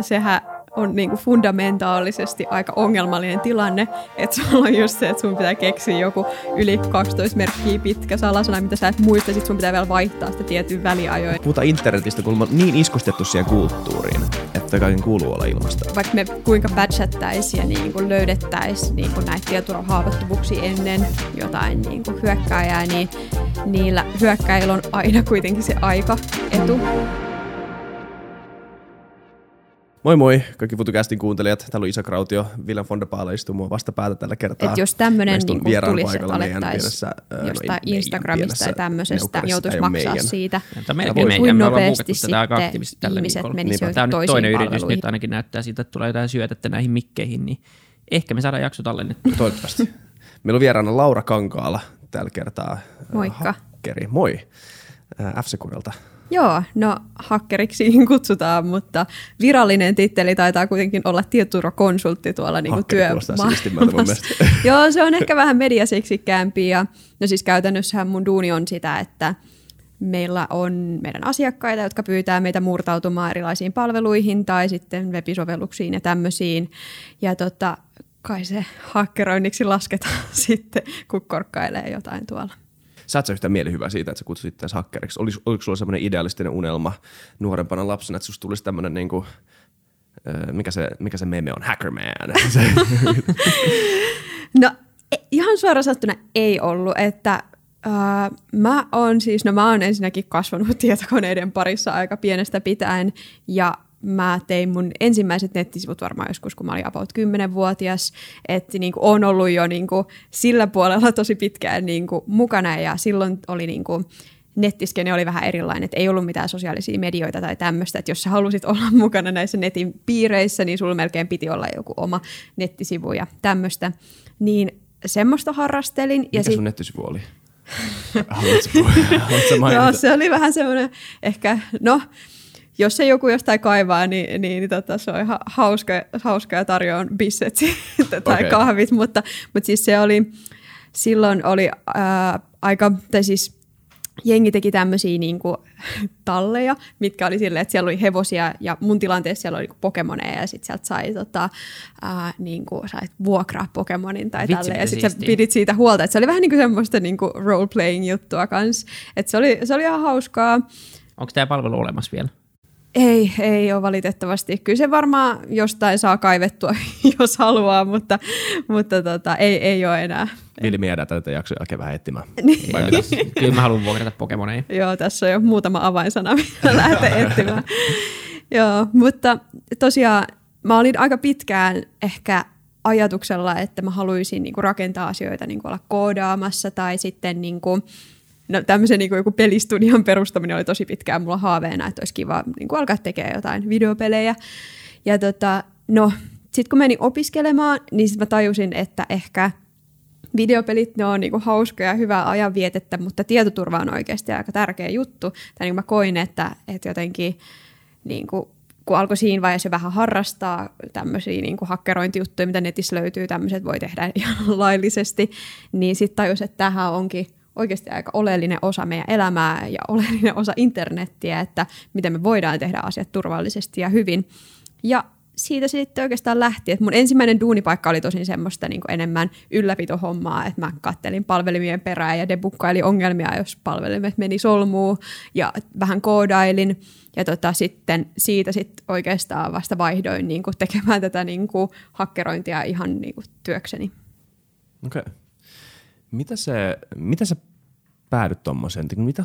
Sehän on niin kuin fundamentaalisesti aika ongelmallinen tilanne, että sulla on just se, että sun pitää keksiä joku yli 12 merkkiä pitkä salasana, mitä sä et muista, sit sun pitää vielä vaihtaa sitä tietyn väliajoin. Puhutaan internetistä, kun on niin iskostettu siihen kulttuuriin, että kaiken kuuluu olla ilmasta. Vaikka me kuinka badgettäisiin ja niin kuin löydettäisiin niin kuin näitä tietoturvahaavoittuvuuksia ennen jotain niin kuin hyökkääjää, niin niillä hyökkäillä on aina kuitenkin se aika etu. Moi moi, kaikki FutuCastin kuuntelijat. Täällä on Isa Krautio, Viljan von der Paala istuu mua vastapäätä tällä kertaa. Et jos tämmöinen niin tulisi, että alettaisiin jostain no, Instagramista tai tämmöisestä, joutuisi maksaa meidän. siitä. Tämä melkein meidän, me ollaan muokattu tätä aika aktiivisesti tällä viikolla. Tämä nyt toinen yritys nyt ainakin näyttää siltä, että tulee jotain syötettä näihin mikkeihin, niin ehkä me saadaan jakso tallennettua. Toivottavasti. Meillä on vieraana Laura Kankaala tällä kertaa. Moikka. Hakkeri. Moi. f Joo, no hakkeriksi kutsutaan, mutta virallinen titteli taitaa kuitenkin olla tietoturvakonsultti tuolla niin työmaassa. Joo, se on ehkä vähän mediaseksikkäämpi ja no siis käytännössähän mun duuni on sitä, että meillä on meidän asiakkaita, jotka pyytää meitä murtautumaan erilaisiin palveluihin tai sitten webisovelluksiin ja tämmöisiin. Ja tota, kai se hakkeroinniksi lasketaan sitten, kun korkkailee jotain tuolla. Saat sä yhtään mielihyvää siitä, että sä kutsut itseäsi hakkeriksi? Olis, oliko sulla semmoinen idealistinen unelma nuorempana lapsena, että susta tulisi tämmöinen niin kuin, mikä se, mikä se meme on, hackerman? no e, ihan suoraan sanottuna ei ollut, että Uh, mä oon siis, no mä oon ensinnäkin kasvanut tietokoneiden parissa aika pienestä pitäen ja mä tein mun ensimmäiset nettisivut varmaan joskus, kun mä olin about 10-vuotias, että niin on ollut jo niin kuin sillä puolella tosi pitkään niin kuin mukana ja silloin oli niin kuin, nettiskene oli vähän erilainen, että ei ollut mitään sosiaalisia medioita tai tämmöistä, että jos sä halusit olla mukana näissä netin piireissä, niin sulla melkein piti olla joku oma nettisivu ja tämmöistä, niin semmoista harrastelin. Mikä ja sit... sun nettisivu oli? Haluatko, haluatko Joo, se oli vähän semmoinen ehkä, no jos se joku jostain kaivaa, niin, niin, niin tota, se on ihan hauska, hauska ja tarjoan bisset tai okay. kahvit, mutta, mutta siis se oli, silloin oli ää, aika, tai siis jengi teki tämmöisiä niin kuin, talleja, mitkä oli silleen, että siellä oli hevosia ja mun tilanteessa siellä oli niin pokemoneja ja sitten sieltä sai, tota, ää, niin kuin, sait vuokraa pokemonin tai Vitsi, tälle ja sitten sä pidit siitä huolta, että se oli vähän niin kuin semmoista niin kuin role-playing juttua kanssa, että se oli, se oli ihan hauskaa. Onko tämä palvelu olemassa vielä? Ei, ei ole valitettavasti. Kyllä se varmaan jostain saa kaivettua, jos haluaa, mutta, mutta tota, ei, ei ole enää. Vili, jäädään tätä jaksoa jälkeen vähän etsimään. Kyllä mä haluan vuokrata Pokemoneja. Joo, tässä on jo muutama avainsana, mitä lähdetään etsimään. Joo, mutta tosiaan mä olin aika pitkään ehkä ajatuksella, että mä haluaisin niinku rakentaa asioita, niinku olla koodaamassa tai sitten niinku, no, tämmöisen niin kuin joku pelistudion perustaminen oli tosi pitkään mulla haaveena, että olisi kiva niin kuin alkaa tekemään jotain videopelejä. Ja tota, no, sitten kun menin opiskelemaan, niin sit mä tajusin, että ehkä videopelit, ne on niinku hauskoja ja hyvää ajanvietettä, mutta tietoturva on oikeasti aika tärkeä juttu. Tai niin mä koin, että, että jotenkin niinku, kun alkoi siinä vaiheessa vähän harrastaa tämmöisiä niin kuin hakkerointijuttuja, mitä netissä löytyy, tämmöiset voi tehdä ihan laillisesti, niin sitten tajus, että tähän onkin oikeasti aika oleellinen osa meidän elämää ja oleellinen osa internettiä, että miten me voidaan tehdä asiat turvallisesti ja hyvin. Ja siitä sitten oikeastaan lähti, että mun ensimmäinen duunipaikka oli tosin semmoista niin enemmän ylläpitohommaa, että mä kattelin palvelimien perään ja debukkailin ongelmia, jos palvelimet meni solmuun ja vähän koodailin. Ja tota, sitten siitä sitten oikeastaan vasta vaihdoin niin tekemään tätä niin hakkerointia ihan niin työkseni. Okei. Okay. Mitä se, mitä sä päädyt tuommoiseen, mitä,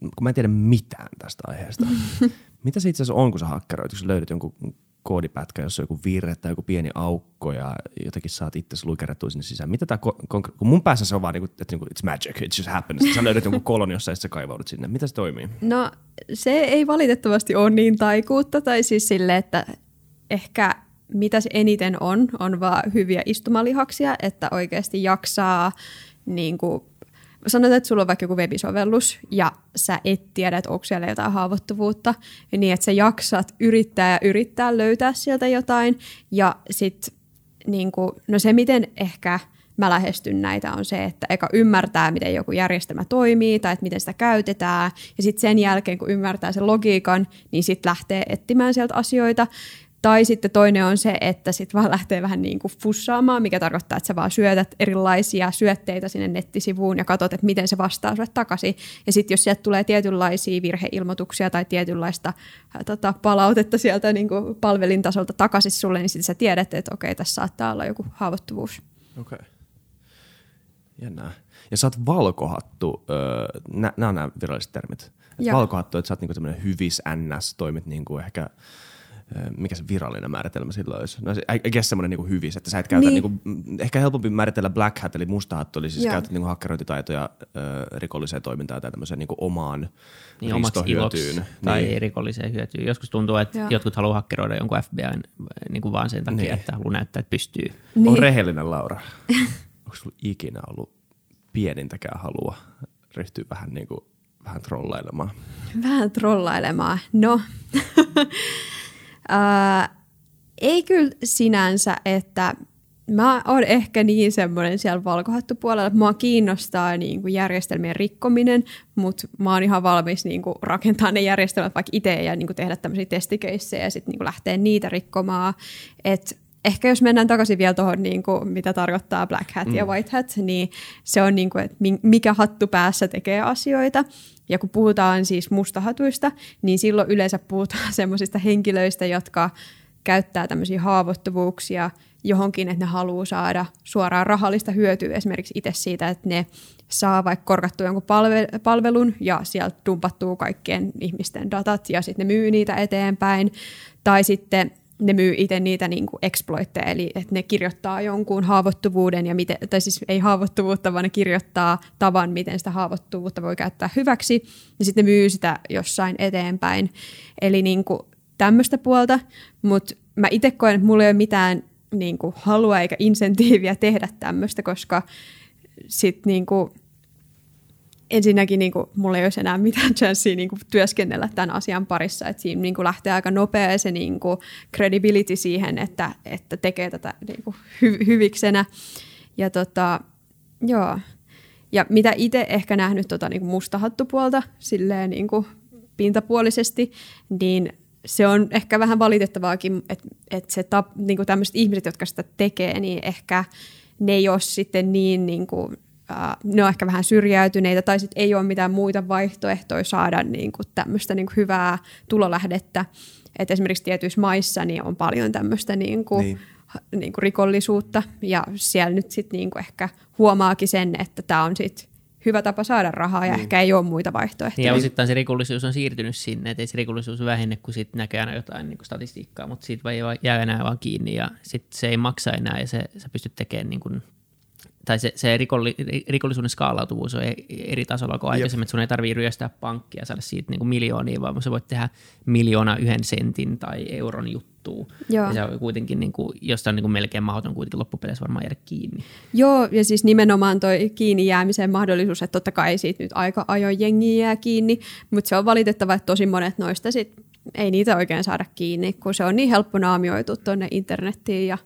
kun mä en tiedä mitään tästä aiheesta. mitä se itse asiassa on, kun sä hakkeroit, jos löydät jonkun koodipätkä, jossa on joku virre tai joku pieni aukko ja jotenkin saat itse luikerettua sinne sisään. Mitä tää, kun mun päässä se on vaan, niinku, että niinku, it's magic, it just happens. Sä löydät jonkun kolon jossa sä kaivaudut sinne. Mitä se toimii? No se ei valitettavasti ole niin taikuutta tai siis sille, että ehkä mitä se eniten on, on vaan hyviä istumalihaksia, että oikeasti jaksaa niin kuin, sanotaan, että sulla on vaikka joku webisovellus ja sä et tiedä, että onko siellä jotain haavoittuvuutta, niin että sä jaksat yrittää ja yrittää löytää sieltä jotain ja sitten niin kuin, no se, miten ehkä mä lähestyn näitä on se, että eka ymmärtää, miten joku järjestelmä toimii tai että miten sitä käytetään. Ja sitten sen jälkeen, kun ymmärtää sen logiikan, niin sitten lähtee etsimään sieltä asioita. Tai sitten toinen on se, että sitten vaan lähtee vähän niin kuin fussaamaan, mikä tarkoittaa, että sä vaan syötät erilaisia syötteitä sinne nettisivuun ja katsot, että miten se vastaa sulle takaisin. Ja sitten jos sieltä tulee tietynlaisia virheilmoituksia tai tietynlaista ää, tota, palautetta sieltä niin kuin palvelintasolta takaisin sulle, niin sitten sä tiedät, että okei, tässä saattaa olla joku haavoittuvuus. Okei. Okay. Jännää. Ja sä oot valkohattu, öö, nämä on nämä viralliset termit. valkohattu, että sä oot niinku tämmöinen hyvis NS, toimit niinku ehkä – mikä se virallinen määritelmä silloin olisi? No se, I guess semmoinen niinku hyvis, että sä et käytä, niin. niinku, ehkä helpompi määritellä black hat eli musta hattu, eli siis Joo. käytät niinku hakkerointitaitoja ö, rikolliseen toimintaan tai tämmöiseen niinku omaan niin, ristohyötyyn. Tai niin. rikolliseen hyötyyn. Joskus tuntuu, että Joo. jotkut haluaa hakkeroida jonkun FBIn niinku vaan sen takia, niin. että haluaa näyttää, että pystyy. Niin. On rehellinen Laura. Onko sulla ikinä ollut pienintäkään halua ryhtyä vähän niinku vähän trollailemaan? Vähän trollailemaan. No, Ää, ei kyllä sinänsä, että mä oon ehkä niin semmoinen siellä valkohattupuolella, että mua kiinnostaa niin kuin järjestelmien rikkominen, mutta mä oon ihan valmis niin kuin rakentaa ne järjestelmät vaikka itse ja niin kuin tehdä tämmöisiä testikeissejä ja sitten niin lähteä niitä rikkomaan. Et ehkä jos mennään takaisin vielä tuohon, niin kuin, mitä tarkoittaa black hat mm. ja white hat, niin se on niin kuin, että mikä hattu päässä tekee asioita. Ja kun puhutaan siis mustahatuista, niin silloin yleensä puhutaan semmoisista henkilöistä, jotka käyttää tämmöisiä haavoittuvuuksia johonkin, että ne haluaa saada suoraan rahallista hyötyä esimerkiksi itse siitä, että ne saa vaikka korkattua jonkun palvelun ja sieltä dumpattuu kaikkien ihmisten datat ja sitten ne myy niitä eteenpäin. Tai sitten ne myy itse niitä niin kuin exploitteja, eli että ne kirjoittaa jonkun haavoittuvuuden, ja miten, tai siis ei haavoittuvuutta, vaan ne kirjoittaa tavan, miten sitä haavoittuvuutta voi käyttää hyväksi, ja sitten ne myy sitä jossain eteenpäin. Eli niin kuin tämmöistä puolta, mutta mä itse koen, että mulla ei ole mitään niin kuin halua eikä insentiiviä tehdä tämmöistä, koska sitten niin ensinnäkin niin kuin, mulla ei olisi enää mitään chanssiä niin kuin, työskennellä tämän asian parissa. että siinä niin kuin, lähtee aika nopea se niin kuin, credibility siihen, että, että tekee tätä niin kuin, hy- hyviksenä. Ja tota, joo. Ja mitä itse ehkä nähnyt tota, niin kuin mustahattupuolta silleen niin kuin, pintapuolisesti, niin se on ehkä vähän valitettavaakin, että, että se niin tämmöiset ihmiset, jotka sitä tekee, niin ehkä ne ei ole sitten niin, niin kuin, ne on ehkä vähän syrjäytyneitä tai sitten ei ole mitään muita vaihtoehtoja saada niin kuin tämmöistä niin kuin hyvää tulolähdettä. Et esimerkiksi tietyissä maissa niin on paljon tämmöistä niin kuin, niin. Niin kuin rikollisuutta ja siellä nyt sitten niin kuin ehkä huomaakin sen, että tämä on sitten hyvä tapa saada rahaa ja niin. ehkä ei ole muita vaihtoehtoja. Ja osittain se rikollisuus on siirtynyt sinne, että ei se rikollisuus vähene, kun sitten näkee aina jotain niin kuin statistiikkaa, mutta siitä ei jää enää vaan kiinni ja sitten se ei maksa enää ja se, sä pystyt tekemään niin kuin tai se, se rikolli, rikollisuuden skaalautuvuus on eri tasolla kuin aikaisemmin, että sun ei tarvitse ryöstää pankkia ja saada siitä niin kuin miljoonia, vaan sä voit tehdä miljoona yhden sentin tai euron juttua. Joo. Ja se on kuitenkin, niin kuin, josta on niin kuin melkein mahdoton kuitenkin loppupeleissä varmaan jäädä kiinni. Joo, ja siis nimenomaan toi kiinni jäämisen mahdollisuus, että totta kai siitä nyt aika ajoin jengi jää kiinni, mutta se on valitettava, että tosi monet noista sit ei niitä oikein saada kiinni, kun se on niin helppo naamioitu tuonne internettiin ja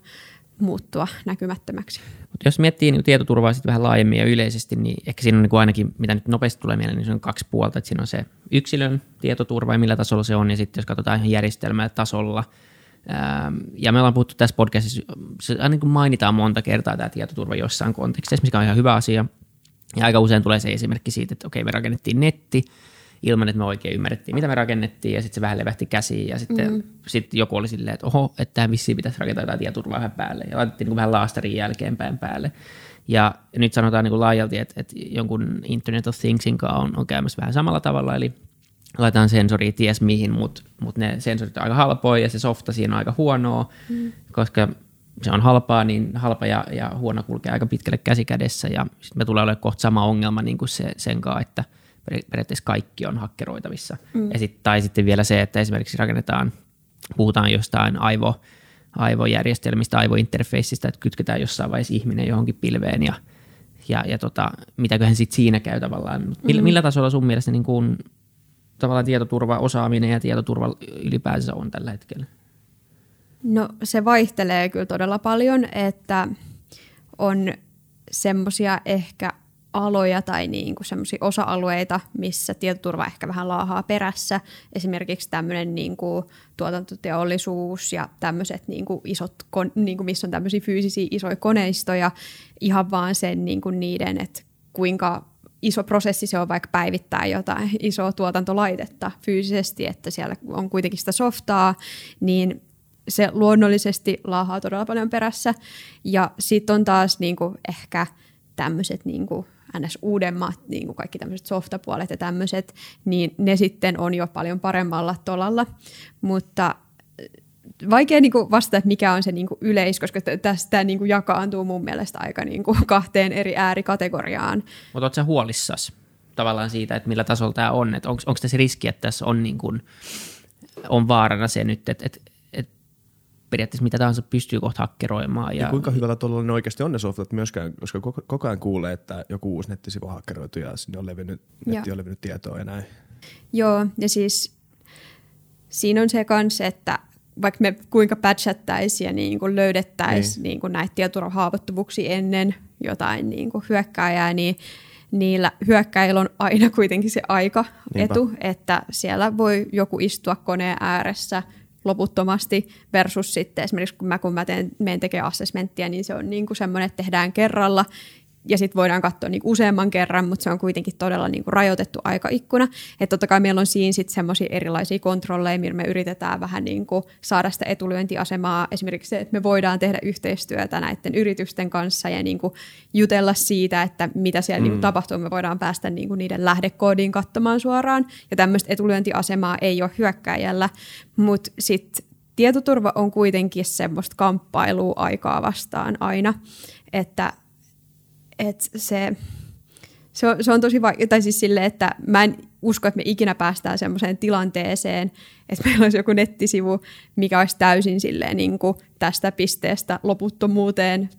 muuttua näkymättömäksi. Mutta jos miettii niin tietoturvaa sitten vähän laajemmin ja yleisesti, niin ehkä siinä on niin ainakin, mitä nyt nopeasti tulee mieleen, niin se on kaksi puolta. Että siinä on se yksilön tietoturva ja millä tasolla se on, ja sitten jos katsotaan ihan järjestelmätasolla, ja me ollaan puhuttu tässä podcastissa, se aina niin mainitaan monta kertaa tämä tietoturva jossain kontekstissa, mikä on ihan hyvä asia. Ja aika usein tulee se esimerkki siitä, että okei, me rakennettiin netti, ilman, että me oikein ymmärrettiin, mitä me rakennettiin, ja sitten se vähän levähti käsiin, ja sitten mm. sit joku oli silleen, että oho, että tämä vissiin pitäisi rakentaa jotain tietoturvaa vähän päälle, ja laitettiin niin vähän laastarin jälkeenpäin päälle. Ja nyt sanotaan niin kuin laajalti, että, että jonkun Internet of Thingsin kanssa on, on käymässä vähän samalla tavalla, eli laitetaan sensori ties mihin, mutta mut ne sensorit on aika halpoja ja se softa siinä on aika huonoa, mm. koska se on halpaa, niin halpa ja, ja huono kulkee aika pitkälle käsikädessä ja sitten me tulee olemaan kohta sama ongelma niin kuin se, sen kanssa, että – periaatteessa kaikki on hakkeroitavissa. Mm. Ja sit, tai sitten vielä se, että esimerkiksi rakennetaan, puhutaan jostain aivo, aivojärjestelmistä, aivointerfeissistä, että kytketään jossain vaiheessa ihminen johonkin pilveen ja, ja, ja tota, mitäköhän sitten siinä käy tavallaan. Millä, mm. millä tasolla sun mielestä niin kun, tavallaan tietoturva osaaminen ja tietoturva ylipäänsä on tällä hetkellä? No se vaihtelee kyllä todella paljon, että on semmoisia ehkä aloja tai niin kuin osa-alueita, missä tietoturva ehkä vähän laahaa perässä. Esimerkiksi tämmöinen niin kuin tuotantoteollisuus ja tämmöiset niin kuin isot, niin kuin missä on tämmöisiä fyysisiä isoja koneistoja, ihan vaan sen niin kuin niiden, että kuinka iso prosessi se on vaikka päivittää jotain isoa tuotantolaitetta fyysisesti, että siellä on kuitenkin sitä softaa, niin se luonnollisesti laahaa todella paljon perässä. Ja sitten on taas niin kuin ehkä tämmöiset niin kuin ns. uudemmat, niin kuin kaikki tämmöiset softapuolet ja tämmöiset, niin ne sitten on jo paljon paremmalla tolalla. Mutta vaikea niin kuin vastata, että mikä on se niin kuin yleis, koska tästä niin kuin jakaantuu mun mielestä aika niin kuin kahteen eri äärikategoriaan. Mutta oletko huolissasi tavallaan siitä, että millä tasolla tämä on? Onko tässä riski, että tässä on, niin kuin, on vaarana se nyt, että, että periaatteessa mitä tahansa pystyy kohta hakkeroimaan. Ja, ja kuinka hyvällä tuolla ne oikeasti on ne softat myöskään, koska koko, koko ajan kuulee, että joku uusi nettisivu on hakkeroitu ja sinne on levinnyt, netti on levinnyt tietoa ja näin. Joo, ja siis siinä on se kanssa, että vaikka me kuinka patchattaisiin ja niin kuin löydettäisiin niin. niin kuin näitä tietoturvahaavoittuvuuksia ennen jotain niin kuin hyökkääjää, niin niillä hyökkäillä on aina kuitenkin se aika etu, että siellä voi joku istua koneen ääressä loputtomasti versus sitten esimerkiksi kun mä, kun mä teen, menen tekemään assessmenttia, niin se on niin kuin semmoinen, että tehdään kerralla ja sitten voidaan katsoa niin useamman kerran, mutta se on kuitenkin todella niin kuin rajoitettu aikaikkuna. Että totta kai meillä on siinä sitten semmoisia erilaisia kontrolleja, millä me yritetään vähän niin kuin saada sitä etulyöntiasemaa. Esimerkiksi se, että me voidaan tehdä yhteistyötä näiden yritysten kanssa ja niin kuin jutella siitä, että mitä siellä mm. niin kuin tapahtuu. Me voidaan päästä niin kuin niiden lähdekoodiin katsomaan suoraan. Ja tämmöistä etulyöntiasemaa ei ole hyökkäjällä, mutta sitten tietoturva on kuitenkin semmoista kamppailua aikaa vastaan aina, että että se, se, on, se on tosi vaikea, tai siis silleen, että mä en usko, että me ikinä päästään semmoiseen tilanteeseen, että meillä olisi joku nettisivu, mikä olisi täysin silleen niin kuin tästä pisteestä loputtomuuteen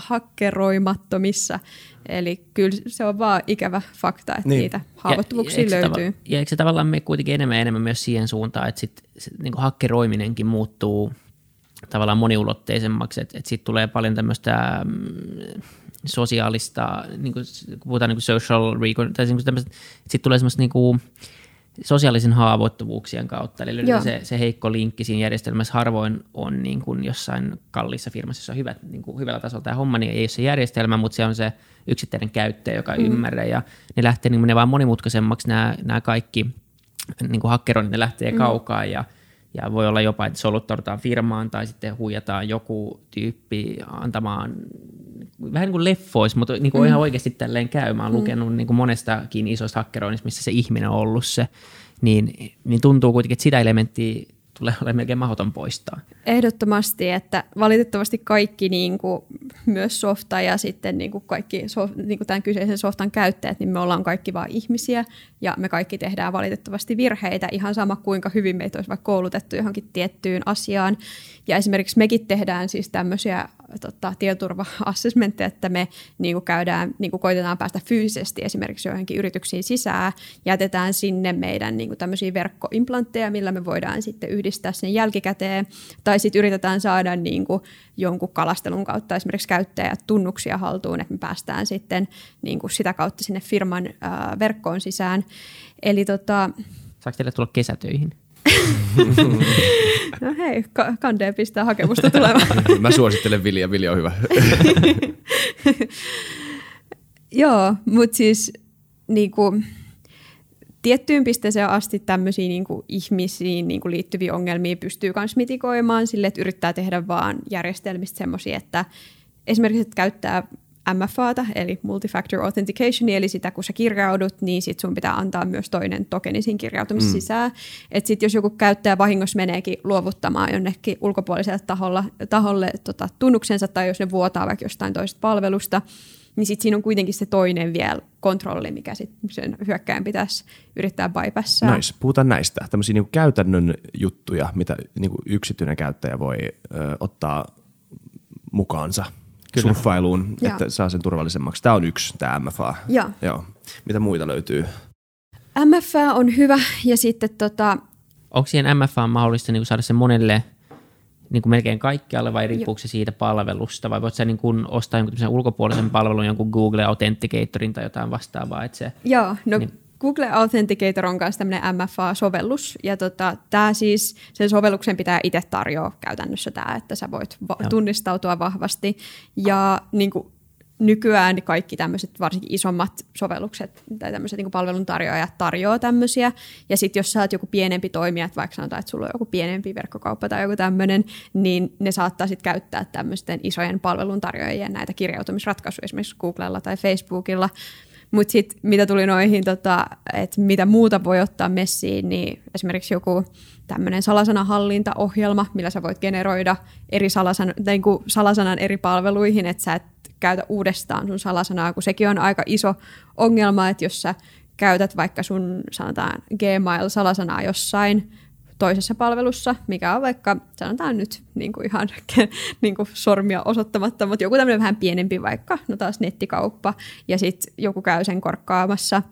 hakkeroimattomissa. Eli kyllä se on vaan ikävä fakta, että niin. niitä haavoittuvuuksia ja, löytyy. Tava- ja eikö se tavallaan me kuitenkin enemmän ja enemmän myös siihen suuntaan, että sit, sit, niin kuin hakkeroiminenkin muuttuu – tavallaan moniulotteisemmaksi, että et siitä tulee paljon tämmöistä mm, sosiaalista, niin kuin, kun puhutaan niin kuin social recon, tai niin kuin siitä tulee semmoista niin kuin, sosiaalisen haavoittuvuuksien kautta. Eli se, se heikko linkki siinä järjestelmässä harvoin on niin kuin jossain kalliissa firmassa, jossa on hyvät, niin kuin hyvällä tasolla tämä homma, niin ei ole se järjestelmä, mutta se on se yksittäinen käyttäjä, joka mm. ymmärrää. Ja ne lähtee niin ne vaan monimutkaisemmaksi nämä, nämä kaikki niin kuin hakkeroinnit, ne lähtee mm. kaukaa ja – ja voi olla jopa, että soluttaudutaan firmaan tai sitten huijataan joku tyyppi antamaan vähän niin kuin leffois, mutta niin kuin mm. ihan oikeasti tälleen käy. Mä oon mm. lukenut niin kuin monestakin isosta hakkeroinnista, missä se ihminen on ollut se, niin, niin tuntuu kuitenkin, että sitä elementtiä tulee olemaan melkein mahdoton poistaa. Ehdottomasti, että valitettavasti kaikki niin kuin, myös softa ja sitten niin kuin kaikki niin kuin tämän kyseisen softan käyttäjät, niin me ollaan kaikki vain ihmisiä ja me kaikki tehdään valitettavasti virheitä ihan sama kuinka hyvin meitä olisi vaikka koulutettu johonkin tiettyyn asiaan. Ja esimerkiksi mekin tehdään siis tämmöisiä tota, tietoturva-assessmentteja, että me niin kuin käydään, niin kuin koitetaan päästä fyysisesti esimerkiksi johonkin yrityksiin sisään, jätetään sinne meidän niin kuin tämmöisiä verkkoimplantteja, millä me voidaan sitten yhdistää sen jälkikäteen, tai sitten yritetään saada niin kuin jonkun kalastelun kautta esimerkiksi käyttäjät tunnuksia haltuun, että me päästään sitten niin kuin sitä kautta sinne firman ää, verkkoon sisään. Eli tota, Saako teille tulla kesätöihin? no hei, ka- kandee pistää hakemusta tulemaan. Mä suosittelen Vilja, Vilja on hyvä. Joo, mutta siis niinku, tiettyyn pisteeseen asti tämmöisiä niinku, ihmisiin niinku, liittyviä ongelmia pystyy myös mitikoimaan sille, että yrittää tehdä vaan järjestelmistä semmoisia, että esimerkiksi että käyttää MFAta, eli Multifactor Authentication, eli sitä kun sä kirjaudut, niin sit sun pitää antaa myös toinen tokeni siinä kirjautumisen mm. sisään. Että sit jos joku käyttäjä vahingossa meneekin luovuttamaan jonnekin ulkopuoliselle taholla, taholle tota, tunnuksensa, tai jos ne vuotaa vaikka jostain toisesta palvelusta, niin sitten siinä on kuitenkin se toinen vielä kontrolli, mikä sitten sen hyökkäin pitäisi yrittää bypassaa. Nice. Puhutaan näistä, tämmöisiä niinku käytännön juttuja, mitä niinku yksityinen käyttäjä voi ö, ottaa mukaansa Kyllä. surffailuun, ja. että saa sen turvallisemmaksi. Tämä on yksi, tämä MFA. Ja. Joo. Mitä muita löytyy? MFA on hyvä ja sitten tota... Onko siihen MFA mahdollista niin saada se monelle niin kuin melkein kaikkialle vai riippuuko se siitä palvelusta vai voit sä niin kuin ostaa jonkun ulkopuolisen palvelun, jonkun Google Authenticatorin tai jotain vastaavaa? Että se, Joo, no niin. Google Authenticator on myös tämmöinen MFA-sovellus, ja tota, tämä siis, sen sovelluksen pitää itse tarjoa käytännössä tämä, että sä voit va- tunnistautua vahvasti, ja niin kuin, nykyään kaikki tämmöiset varsinkin isommat sovellukset tai tämmöiset niin palveluntarjoajat tarjoaa tämmöisiä. Ja sitten jos sä oot joku pienempi toimija, että vaikka sanotaan, että sulla on joku pienempi verkkokauppa tai joku tämmöinen, niin ne saattaa sitten käyttää tämmöisten isojen palveluntarjoajien näitä kirjautumisratkaisuja esimerkiksi Googlella tai Facebookilla. Mutta sitten mitä tuli noihin, tota, että mitä muuta voi ottaa messiin, niin esimerkiksi joku tämmöinen salasanahallintaohjelma, millä sä voit generoida eri salasan, niin kuin salasanan eri palveluihin, että sä et käytä uudestaan sun salasanaa, kun sekin on aika iso ongelma, että jos sä käytät vaikka sun sanotaan Gmail-salasanaa jossain toisessa palvelussa, mikä on vaikka, sanotaan nyt niin kuin ihan niin kuin sormia osoittamatta, mutta joku tämmöinen vähän pienempi vaikka, no taas nettikauppa, ja sitten joku käy sen korkkaamassa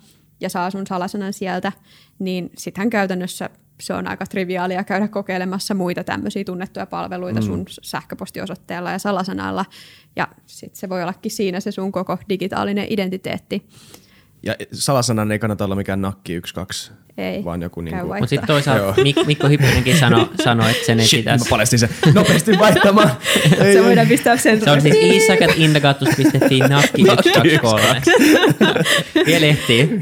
ja saa sun salasanan sieltä, niin sittenhän käytännössä se on aika triviaalia käydä kokeilemassa muita tämmöisiä tunnettuja palveluita mm. sun sähköpostiosoitteella ja salasanalla. Ja sitten se voi ollakin siinä se sun koko digitaalinen identiteetti. Ja salasanan ei kannata olla mikään nakki 1-2, ei, vaan joku niin Mutta sitten toisaalta Mik- Mikko Hyppinenkin sanoi, sano, että sen ei Shit, pitäisi... mä paljastin sen nopeasti vaihtamaan. se voidaan pistää sen Se on siis isakat.indagatus.fi nakki 123. Vielä ehtii.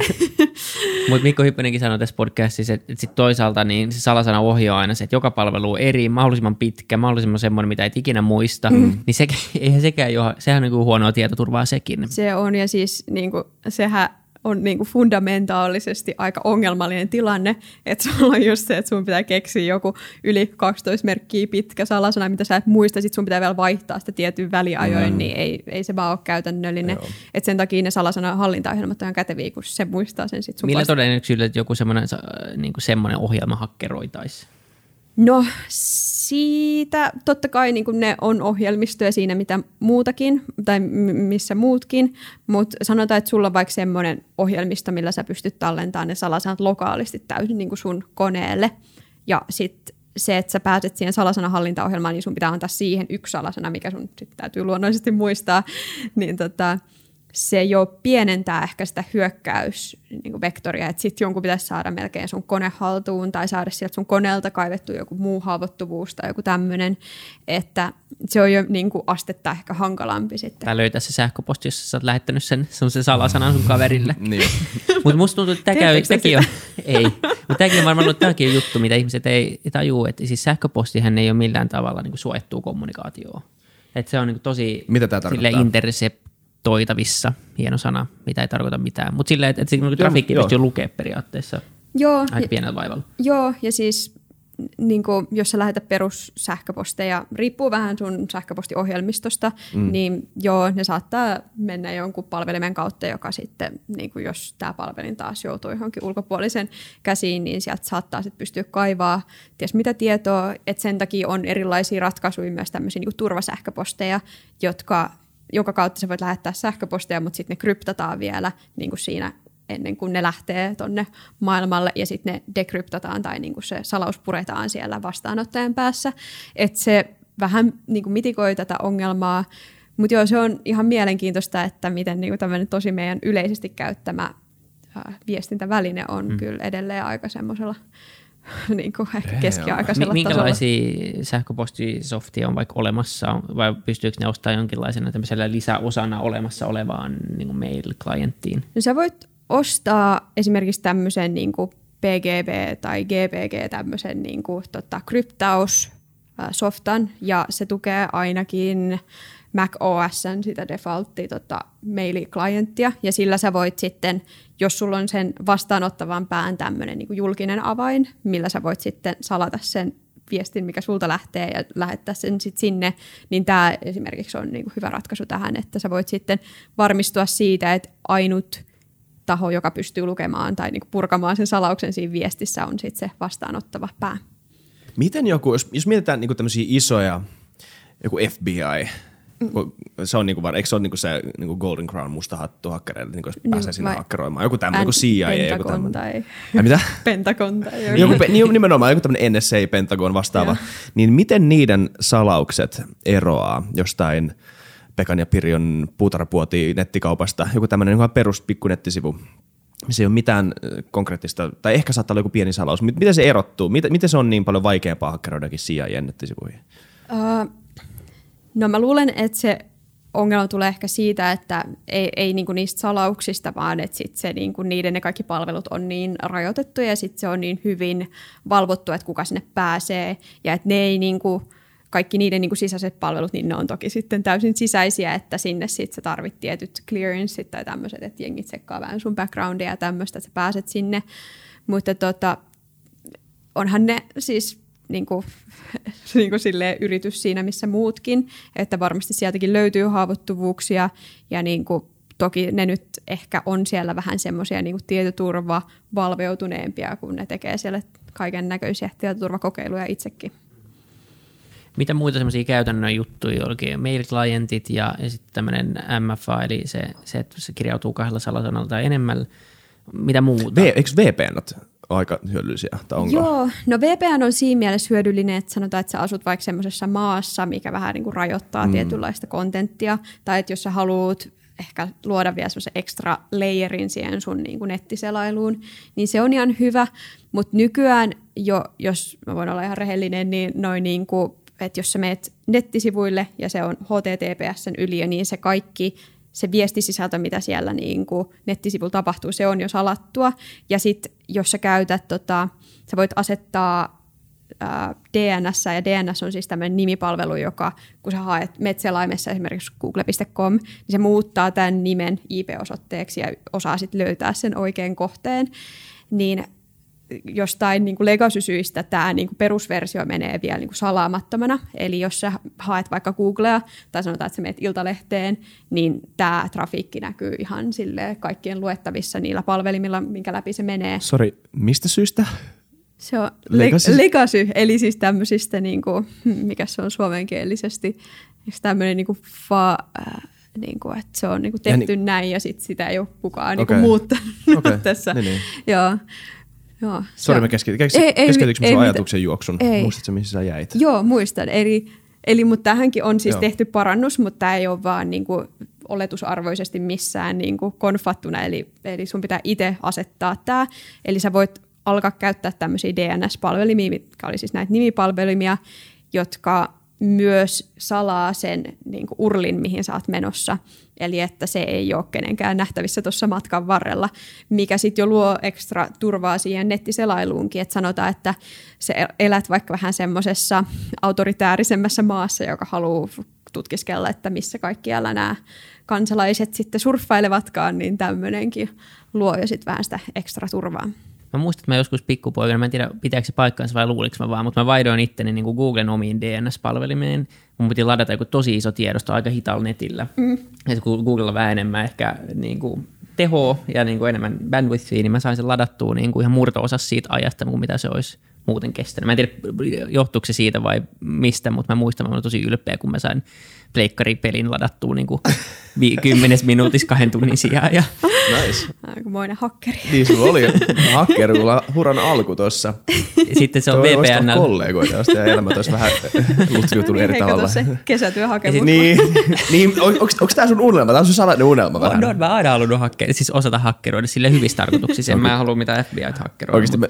Mutta Mikko Hyppinenkin sanoi tässä podcastissa, että sit toisaalta niin se salasana ohjaa aina se, että joka palvelu on eri, mahdollisimman pitkä, mahdollisimman semmoinen, mitä et ikinä muista. Mm. Niin se, eihän sekään jo, sehän on niin huonoa tietoturvaa sekin. Se on ja siis niin kuin, sehän on niin kuin fundamentaalisesti aika ongelmallinen tilanne, että sulla on just se, että sun pitää keksiä joku yli 12 merkkiä pitkä salasana, mitä sä et muista, sit sun pitää vielä vaihtaa sitä tietyn väliajoin, mm. niin ei, ei se vaan ole käytännöllinen. Et sen takia ne salasanan hallintaohjelmat on ihan käteviä, kun se muistaa sen sit sun Millä todennäköisyydellä, että joku semmoinen, niin semmoinen ohjelma hakkeroitaisi? No siitä totta kai niin ne on ohjelmistoja siinä mitä muutakin, tai missä muutkin, mutta sanotaan, että sulla on vaikka semmoinen ohjelmisto, millä sä pystyt tallentamaan ne salasanat lokaalisti täysin niin kuin sun koneelle. Ja sitten se, että sä pääset siihen salasanahallintaohjelmaan, niin sun pitää antaa siihen yksi salasana, mikä sun sit täytyy luonnollisesti muistaa. Niin tota, se jo pienentää ehkä sitä hyökkäysvektoria, niin että sitten jonkun pitäisi saada melkein sun kone haltuun tai saada sieltä sun koneelta kaivettu joku muu haavoittuvuus tai joku tämmöinen, että se on jo niin kuin astetta ehkä hankalampi sitten. Tai löytää se sähköposti, jossa sä oot lähettänyt sen, sun se salasanan sun kaverille. niin. Mutta musta tuntuu, että tämäkin on, ei, mutta tämäkin on varmaan tämäkin on juttu, mitä ihmiset ei tajuu, että siis sähköpostihan ei ole millään tavalla niin suojattua kommunikaatioon. Että se on niin tosi Mitä tämä tarkoittaa? intercept, toitavissa, hieno sana, mitä ei tarkoita mitään. Mutta silleen, että, että trafiikki pystyy lukemaan periaatteessa joo, aika pienellä vaivalla. Joo, ja siis niin kuin, jos sä lähetät perussähköposteja, riippuu vähän sun sähköpostiohjelmistosta, mm. niin joo, ne saattaa mennä jonkun palvelimen kautta, joka sitten, niin kuin jos tämä palvelin taas joutuu johonkin ulkopuolisen käsiin, niin sieltä saattaa sitten pystyä kaivaa ties mitä tietoa, että sen takia on erilaisia ratkaisuja myös tämmöisiä niin turvasähköposteja, jotka jonka kautta sä voit lähettää sähköposteja, mutta sitten ne kryptataan vielä niin kuin siinä ennen kuin ne lähtee tonne maailmalle ja sitten ne dekryptataan tai niin kuin se salaus puretaan siellä vastaanottajan päässä. Että se vähän niin kuin mitikoi tätä ongelmaa, mutta joo, se on ihan mielenkiintoista, että miten niin kuin tämmöinen tosi meidän yleisesti käyttämä viestintäväline on hmm. kyllä edelleen aika semmoisella niin kuin ehkä keskiaikaisella Minkälaisia tasolla. sähköpostisoftia on vaikka olemassa, vai pystyykö ne ostamaan jonkinlaisena tämmöisellä lisäosana olemassa olevaan niin kuin mail-klienttiin? No sä voit ostaa esimerkiksi tämmöisen niin kuin PGP tai GPG tämmöisen niin kuin, tota, kryptaus-softan, ja se tukee ainakin Mac OSn sitä defaultti tota, maili-klienttia, ja sillä sä voit sitten, jos sulla on sen vastaanottavan pään tämmöinen niin julkinen avain, millä sä voit sitten salata sen viestin, mikä sulta lähtee ja lähettää sen sit sinne, niin tämä esimerkiksi on niin kuin hyvä ratkaisu tähän, että sä voit sitten varmistua siitä, että ainut taho, joka pystyy lukemaan tai niin kuin purkamaan sen salauksen siinä viestissä, on sitten se vastaanottava pää. Miten joku, jos, jos mietitään niin tämmöisiä isoja, joku FBI, Se on niinku, var- eikö se ole niinku se niinku Golden Crown musta hattu hakkereille, niinku jos Niin, pääsee sinne hakkeroimaan. Joku tämmöinen, joku CIA, joku tämmöinen. tai Ai mitä? Pentagon tai joku. Joku, niin, nimenomaan joku tämmöinen NSA, Pentagon vastaava. Niin miten niiden salaukset eroaa jostain Pekan ja Pirjon puutarhapuoti nettikaupasta? Joku tämmöinen ihan perus pikku nettisivu, missä ei ole mitään konkreettista, tai ehkä saattaa olla joku pieni salaus. Mit- Miten se erottuu? Miten, miten se on niin paljon vaikeampaa hakkeroidakin CIA nettisivuihin? Uh, no mä luulen, että se ongelma tulee ehkä siitä, että ei, ei niinku niistä salauksista, vaan että sit se, niinku, niiden ne kaikki palvelut on niin rajoitettu ja sitten se on niin hyvin valvottu, että kuka sinne pääsee ja että ne ei niinku, kaikki niiden niinku sisäiset palvelut, niin ne on toki sitten täysin sisäisiä, että sinne sitten sä tarvit tietyt clearanceit tai tämmöiset, että jengit tsekkaa vähän sun backgroundia ja tämmöistä, että sä pääset sinne. Mutta tota, onhan ne siis niin kuin, niin kuin silleen yritys siinä, missä muutkin, että varmasti sieltäkin löytyy haavoittuvuuksia ja niin kuin, toki ne nyt ehkä on siellä vähän semmoisia niin tietoturva valveutuneempia, kun ne tekee siellä kaiken näköisiä tietoturvakokeiluja itsekin. Mitä muita semmoisia käytännön juttuja olikin? Mail-klientit ja, ja sitten tämmöinen MFA, eli se, se, että se kirjautuu kahdella salasanalla tai enemmän. Mitä muuta? V, eikö VPN ole aika hyödyllisiä? Tai onko? Joo, no VPN on siinä mielessä hyödyllinen, että sanotaan, että sä asut vaikka semmoisessa maassa, mikä vähän niin kuin rajoittaa mm. tietynlaista kontenttia, tai että jos sä haluat ehkä luoda vielä semmoisen extra layerin siihen sun niin kuin nettiselailuun, niin se on ihan hyvä, mutta nykyään jo, jos mä voin olla ihan rehellinen, niin noin niin kuin, että jos sä meet nettisivuille ja se on HTTPSn yli, niin se kaikki se viestisisältö, mitä siellä niin kuin nettisivulla tapahtuu, se on jo salattua. Ja sitten jos sä käytät, tota, sä voit asettaa ää, DNS, ja DNS on siis tämmöinen nimipalvelu, joka kun sä haet metselaimessa esimerkiksi google.com, niin se muuttaa tämän nimen IP-osoitteeksi ja osaa sitten löytää sen oikean kohteen. Niin jostain niin kuin legacy-syistä tämä niin kuin perusversio menee vielä niin kuin salaamattomana. Eli jos sä haet vaikka Googlea tai sanotaan, että sä menet Iltalehteen, niin tämä trafiikki näkyy ihan sille kaikkien luettavissa niillä palvelimilla, minkä läpi se menee. Sori, mistä syystä? Se on Legacy? legacy, eli siis tämmöisistä, niin kuin, mikä se on suomenkielisesti, tämmöinen niin kuin fa, äh, niin kuin, että se on niin kuin Ja tehty ni- näin ja sit sitä ei ole kukaan niin Okei. kuin muuttanut Okei, tässä. niin, niin. Joo. Joo, Sori, mä keskeytin. Kes, Ei- ei- keskeytinkö ei sun ajatuksen juoksun? Ei. Muistatko, missä sä jäit? Joo, muistan. Eli, eli mutta tähänkin on siis. Joo. tehty parannus, mutta tämä ei ole vaan niin kuin, oletusarvoisesti missään niin kuin konfattuna, eli, eli sun pitää itse asettaa tämä. Eli sä voit alkaa käyttää tämmöisiä DNS-palvelimia, mitkä oli siis näitä nimipalvelimia, jotka myös salaa sen niin kuin urlin, mihin sä oot menossa. Eli että se ei ole kenenkään nähtävissä tuossa matkan varrella, mikä sitten jo luo ekstra turvaa siihen nettiselailuunkin. Että sanotaan, että se elät vaikka vähän semmoisessa autoritäärisemmässä maassa, joka haluaa tutkiskella, että missä kaikkialla nämä kansalaiset sitten surffailevatkaan, niin tämmöinenkin luo jo sitten vähän sitä ekstra turvaa. Mä muistan, että mä joskus pikkupoikana, mä en tiedä pitääkö se paikkaansa vai luuliko mä vaan, mutta mä vaihdoin itteni niin kuin Googlen omiin DNS-palvelimeen. Mun piti ladata joku tosi iso tiedosto aika hitaalla netillä. Mm. Ja kun Googlella vähän enemmän ehkä niin kuin tehoa ja niin kuin enemmän bandwidthia, niin mä sain sen ladattua niin kuin ihan murto-osassa siitä ajasta, kuin mitä se olisi muuten kestänyt. Mä en tiedä, johtuuko se siitä vai mistä, mutta mä muistan, mä olin tosi ylpeä, kun mä sain pleikkaripelin ladattua niin kuin vi- kymmenes minuutissa kahden tunnin sijaan. Ja Nice. Aikamoinen hakkeri. Niin sulla oli hakkerulla huran alku tuossa. sitten se on VPN. kollegoita, jos teidän elämät olisi vähän lutviutunut eri Niin, kato tavalla. se kesätyöhakemus. Niin, niin on, onko, tämä sun unelma? Tämä on sun salainen unelma vähän. On, on, mä oon aina halunnut hakke- siis osata hakkeroida sille hyvissä tarkoituksissa. En mä halua mitään FBI hakkeroida. Oikeasti mä,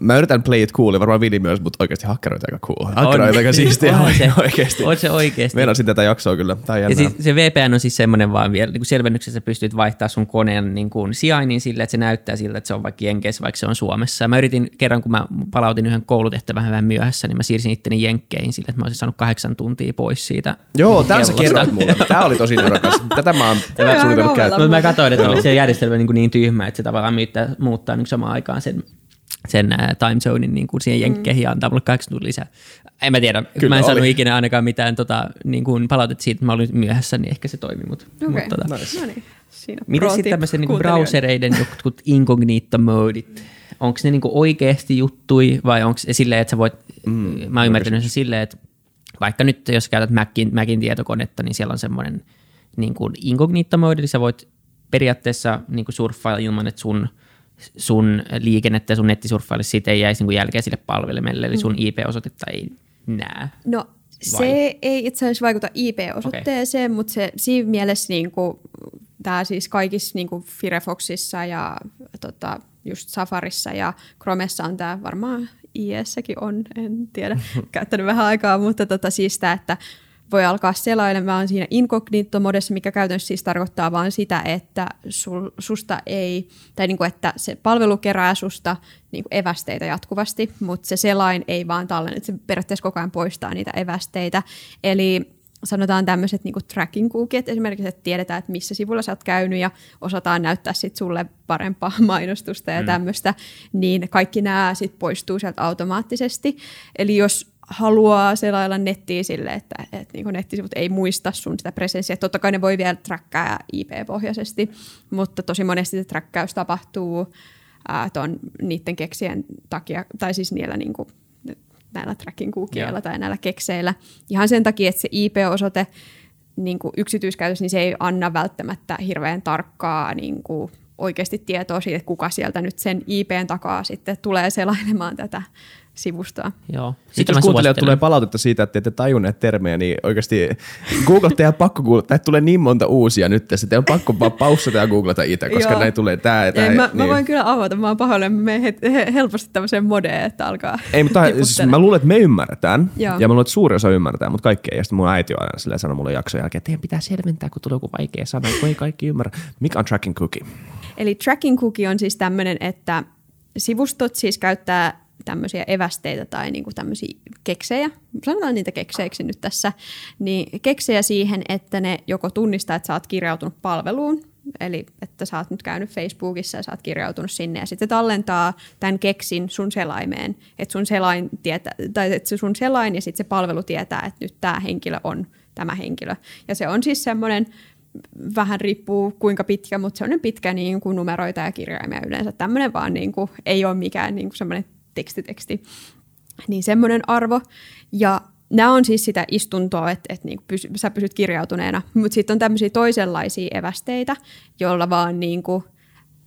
mä yritän play it cool, ja varmaan Vili myös, mutta oikeasti hakkeroita aika cool. Hakkeroita aika siistiä on se, oikeasti. On se oikeasti. Meinasin tätä jaksoa kyllä. Tää on Ja siis se VPN on siis semmoinen vaan vielä, niin selvennyksessä pystyt vaihtaa sun koneen niin kuin sijainnin sille, että se näyttää siltä, että se on vaikka Jenkeissä, vaikka se on Suomessa. Ja mä yritin kerran, kun mä palautin yhden koulutehtävän vähän myöhässä, niin mä siirsin itteni Jenkkeihin sille, että mä olisin saanut kahdeksan tuntia pois siitä. Joo, tää sä kerroit mulle. Tää oli tosi nerokas. Tätä mä oon Tämä on suunnitellut käyttää. Mutta mä katsoin, että oli se järjestelmä niin, niin tyhmä, että se tavallaan myyttää, muuttaa niin samaan aikaan sen sen ää, time zonein niin kuin siihen jenkkeihin ja antaa mulle kahdeksan tuntia lisää. En mä tiedä, Kyllä mä en saanut oli. ikinä ainakaan mitään tota, niin kuin palautetta siitä, että mä olin myöhässä, niin ehkä se toimi. Mutta, Okei, mutta, tota, okay. no niin. Siinä Miten sitten tämmöisen niin browsereiden jotkut incognito-modit? Onko ne niin oikeasti juttui vai onko se silleen, että sä voit, mm, mä oon ymmärtänyt sen silleen, että vaikka nyt jos käytät Macin, Macin tietokonetta, niin siellä on semmoinen niin kuin incognito mode, eli sä voit periaatteessa niin kuin surffailla ilman, että sun, sun liikennettä ja sun nettisurffaille siitä ei jäisi niin jälkeä sille palvelimelle, eli sun IP-osoitetta ei näe. No se Vai? ei itse asiassa vaikuta IP-osoitteeseen, okay. mutta se siinä mielessä niin kuin, tämä siis kaikissa niin kuin Firefoxissa ja tota, just Safarissa ja Chromessa on tämä varmaan IEssäkin on, en tiedä, käyttänyt vähän aikaa, mutta tota, siis tämä, että voi alkaa selailemaan siinä incognito-modessa, mikä käytännössä siis tarkoittaa vain sitä, että sul, susta ei, tai niin kuin, että se palvelu kerää susta niin kuin evästeitä jatkuvasti, mutta se selain ei vaan tallenna, että se periaatteessa koko ajan poistaa niitä evästeitä. Eli sanotaan tämmöiset niin tracking cookiet, esimerkiksi, että tiedetään, että missä sivulla sä oot käynyt ja osataan näyttää sit sulle parempaa mainostusta ja mm. tämmöistä, niin kaikki nämä sit poistuu sieltä automaattisesti. Eli jos haluaa selailla nettiä sille, että, että niin nettisivut ei muista sun sitä presenssiä. Totta kai ne voi vielä trackkaa IP-pohjaisesti, mutta tosi monesti se trackkaus tapahtuu ää, ton, niiden keksien takia, tai siis niillä niin kuin, näillä tracking cookieilla tai näillä kekseillä. Ihan sen takia, että se IP-osoite niin kuin yksityiskäytössä, niin se ei anna välttämättä hirveän tarkkaa niin kuin oikeasti tietoa siitä, että kuka sieltä nyt sen IPn takaa sitten tulee selailemaan tätä sivustoa. Joo. Sitten jos kuuntelijat tulee palautetta siitä, että ette tajunneet termejä, niin oikeasti googlata ja pakko googlata. Tulee niin monta uusia nyt tässä. Teillä on pakko vaan paussata ja googlata itse, koska Joo. näin tulee tää. tää Ei, mä, niin. mä, voin kyllä avata. Mä oon pahoillani, me he, he, helposti tämmöiseen modeen, että alkaa Ei, mutta siis mä luulen, että me ymmärretään. Joo. Ja mä luulen, että suuri osa ymmärtää, mutta kaikki ei. Ja sitten mun äiti on aina silleen sanonut mulle jakson jälkeen, että teidän pitää selventää, kun tulee joku vaikea sana, kun ei kaikki ymmärrä. Mikä on tracking cookie? Eli tracking cookie on siis tämmöinen, että sivustot siis käyttää tämmöisiä evästeitä tai niinku tämmöisiä keksejä, sanotaan niitä kekseiksi nyt tässä, niin keksejä siihen, että ne joko tunnistaa, että sä oot kirjautunut palveluun, eli että sä oot nyt käynyt Facebookissa ja sä oot kirjautunut sinne ja sitten tallentaa tämän keksin sun selaimeen, että sun selain, tietää, tai että se sun selain ja sitten se palvelu tietää, että nyt tämä henkilö on tämä henkilö. Ja se on siis semmoinen vähän riippuu kuinka pitkä, mutta se on pitkä niin kuin numeroita ja kirjaimia yleensä. Tämmöinen vaan niin kuin, ei ole mikään niin kuin semmoinen tekstiteksti. Niin semmoinen arvo. Ja nämä on siis sitä istuntoa, että, että niin pysy, sä pysyt kirjautuneena. Mutta sitten on tämmöisiä toisenlaisia evästeitä, joilla vaan niin kuin,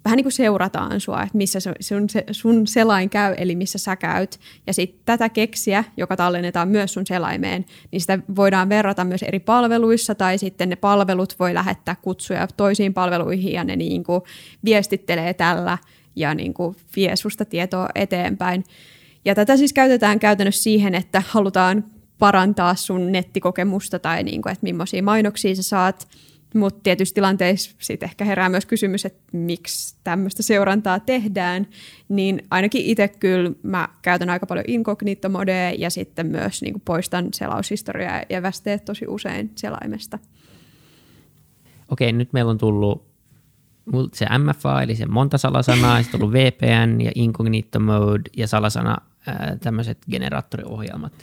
vähän niin kuin seurataan sua, että missä sun, sun selain käy, eli missä sä käyt. Ja sitten tätä keksiä, joka tallennetaan myös sun selaimeen, niin sitä voidaan verrata myös eri palveluissa, tai sitten ne palvelut voi lähettää kutsuja toisiin palveluihin, ja ne niin kuin viestittelee tällä, ja niin kuin vie susta tietoa eteenpäin. Ja tätä siis käytetään käytännössä siihen, että halutaan parantaa sun nettikokemusta tai niin kuin, että millaisia mainoksia sä saat. Mutta tietysti tilanteissa sitten ehkä herää myös kysymys, että miksi tämmöistä seurantaa tehdään. Niin ainakin itse kyllä mä käytän aika paljon incognito modea ja sitten myös niin kuin poistan selaushistoriaa ja västeet tosi usein selaimesta. Okei, nyt meillä on tullut se MFA, eli se monta salasanaa, sitten on ollut VPN ja incognito mode ja salasana tämmöiset generaattoriohjelmat.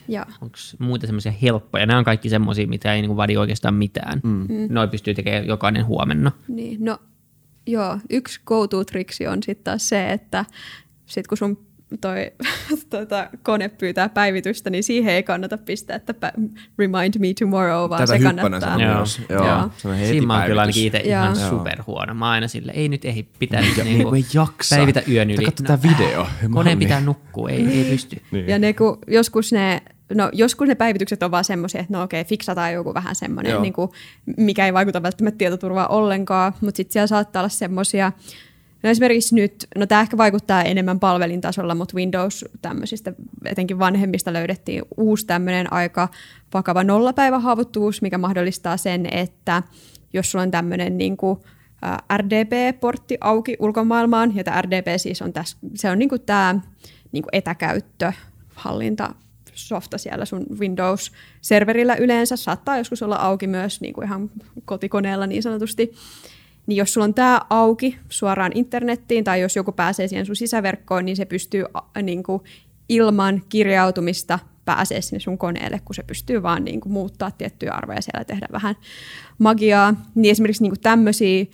Onko muita semmoisia helppoja? Nämä on kaikki semmoisia, mitä ei niinku vaadi oikeastaan mitään. Mm. Noin pystyy tekemään jokainen huomenna. Niin, no joo, yksi go-to-triksi on sitten taas se, että sit kun sun toi tota, kone pyytää päivitystä, niin siihen ei kannata pistää, että remind me tomorrow, vaan Tätä se kannattaa. Joo. Myös. Joo. Joo. Siinä mä oon kyllä ainakin itse ihan superhuono. Mä aina sille, ei nyt ei pitää niinku ei jaksa. päivitä yön yli. Katso no, tätä video. Koneen pitää nukkua, ei, ei pysty. Niin. Ja ne, kun joskus ne No joskus ne päivitykset on vaan semmoisia, että no okei, fiksataan joku vähän semmoinen, niin kuin, mikä ei vaikuta välttämättä tietoturvaa ollenkaan, mutta sitten siellä saattaa olla semmoisia No esimerkiksi nyt, no tämä ehkä vaikuttaa enemmän palvelintasolla, mutta Windows tämmöisistä, etenkin vanhemmista löydettiin uusi tämmöinen aika vakava nollapäivähaavoittuvuus, mikä mahdollistaa sen, että jos sulla on tämmöinen niin kuin, RDP-portti auki ulkomaailmaan, ja tämä RDP siis on tässä, se on niin kuin tämä niin kuin etäkäyttöhallinta softa siellä sun Windows-serverillä yleensä, saattaa joskus olla auki myös niin kuin ihan kotikoneella niin sanotusti, niin jos sulla on tämä auki suoraan internettiin tai jos joku pääsee siihen sun sisäverkkoon, niin se pystyy niin kuin, ilman kirjautumista pääsee sinne sun koneelle, kun se pystyy vaan niin kuin, muuttaa tiettyjä arvoja siellä tehdä vähän magiaa. Niin esimerkiksi niin kuin tämmöisiä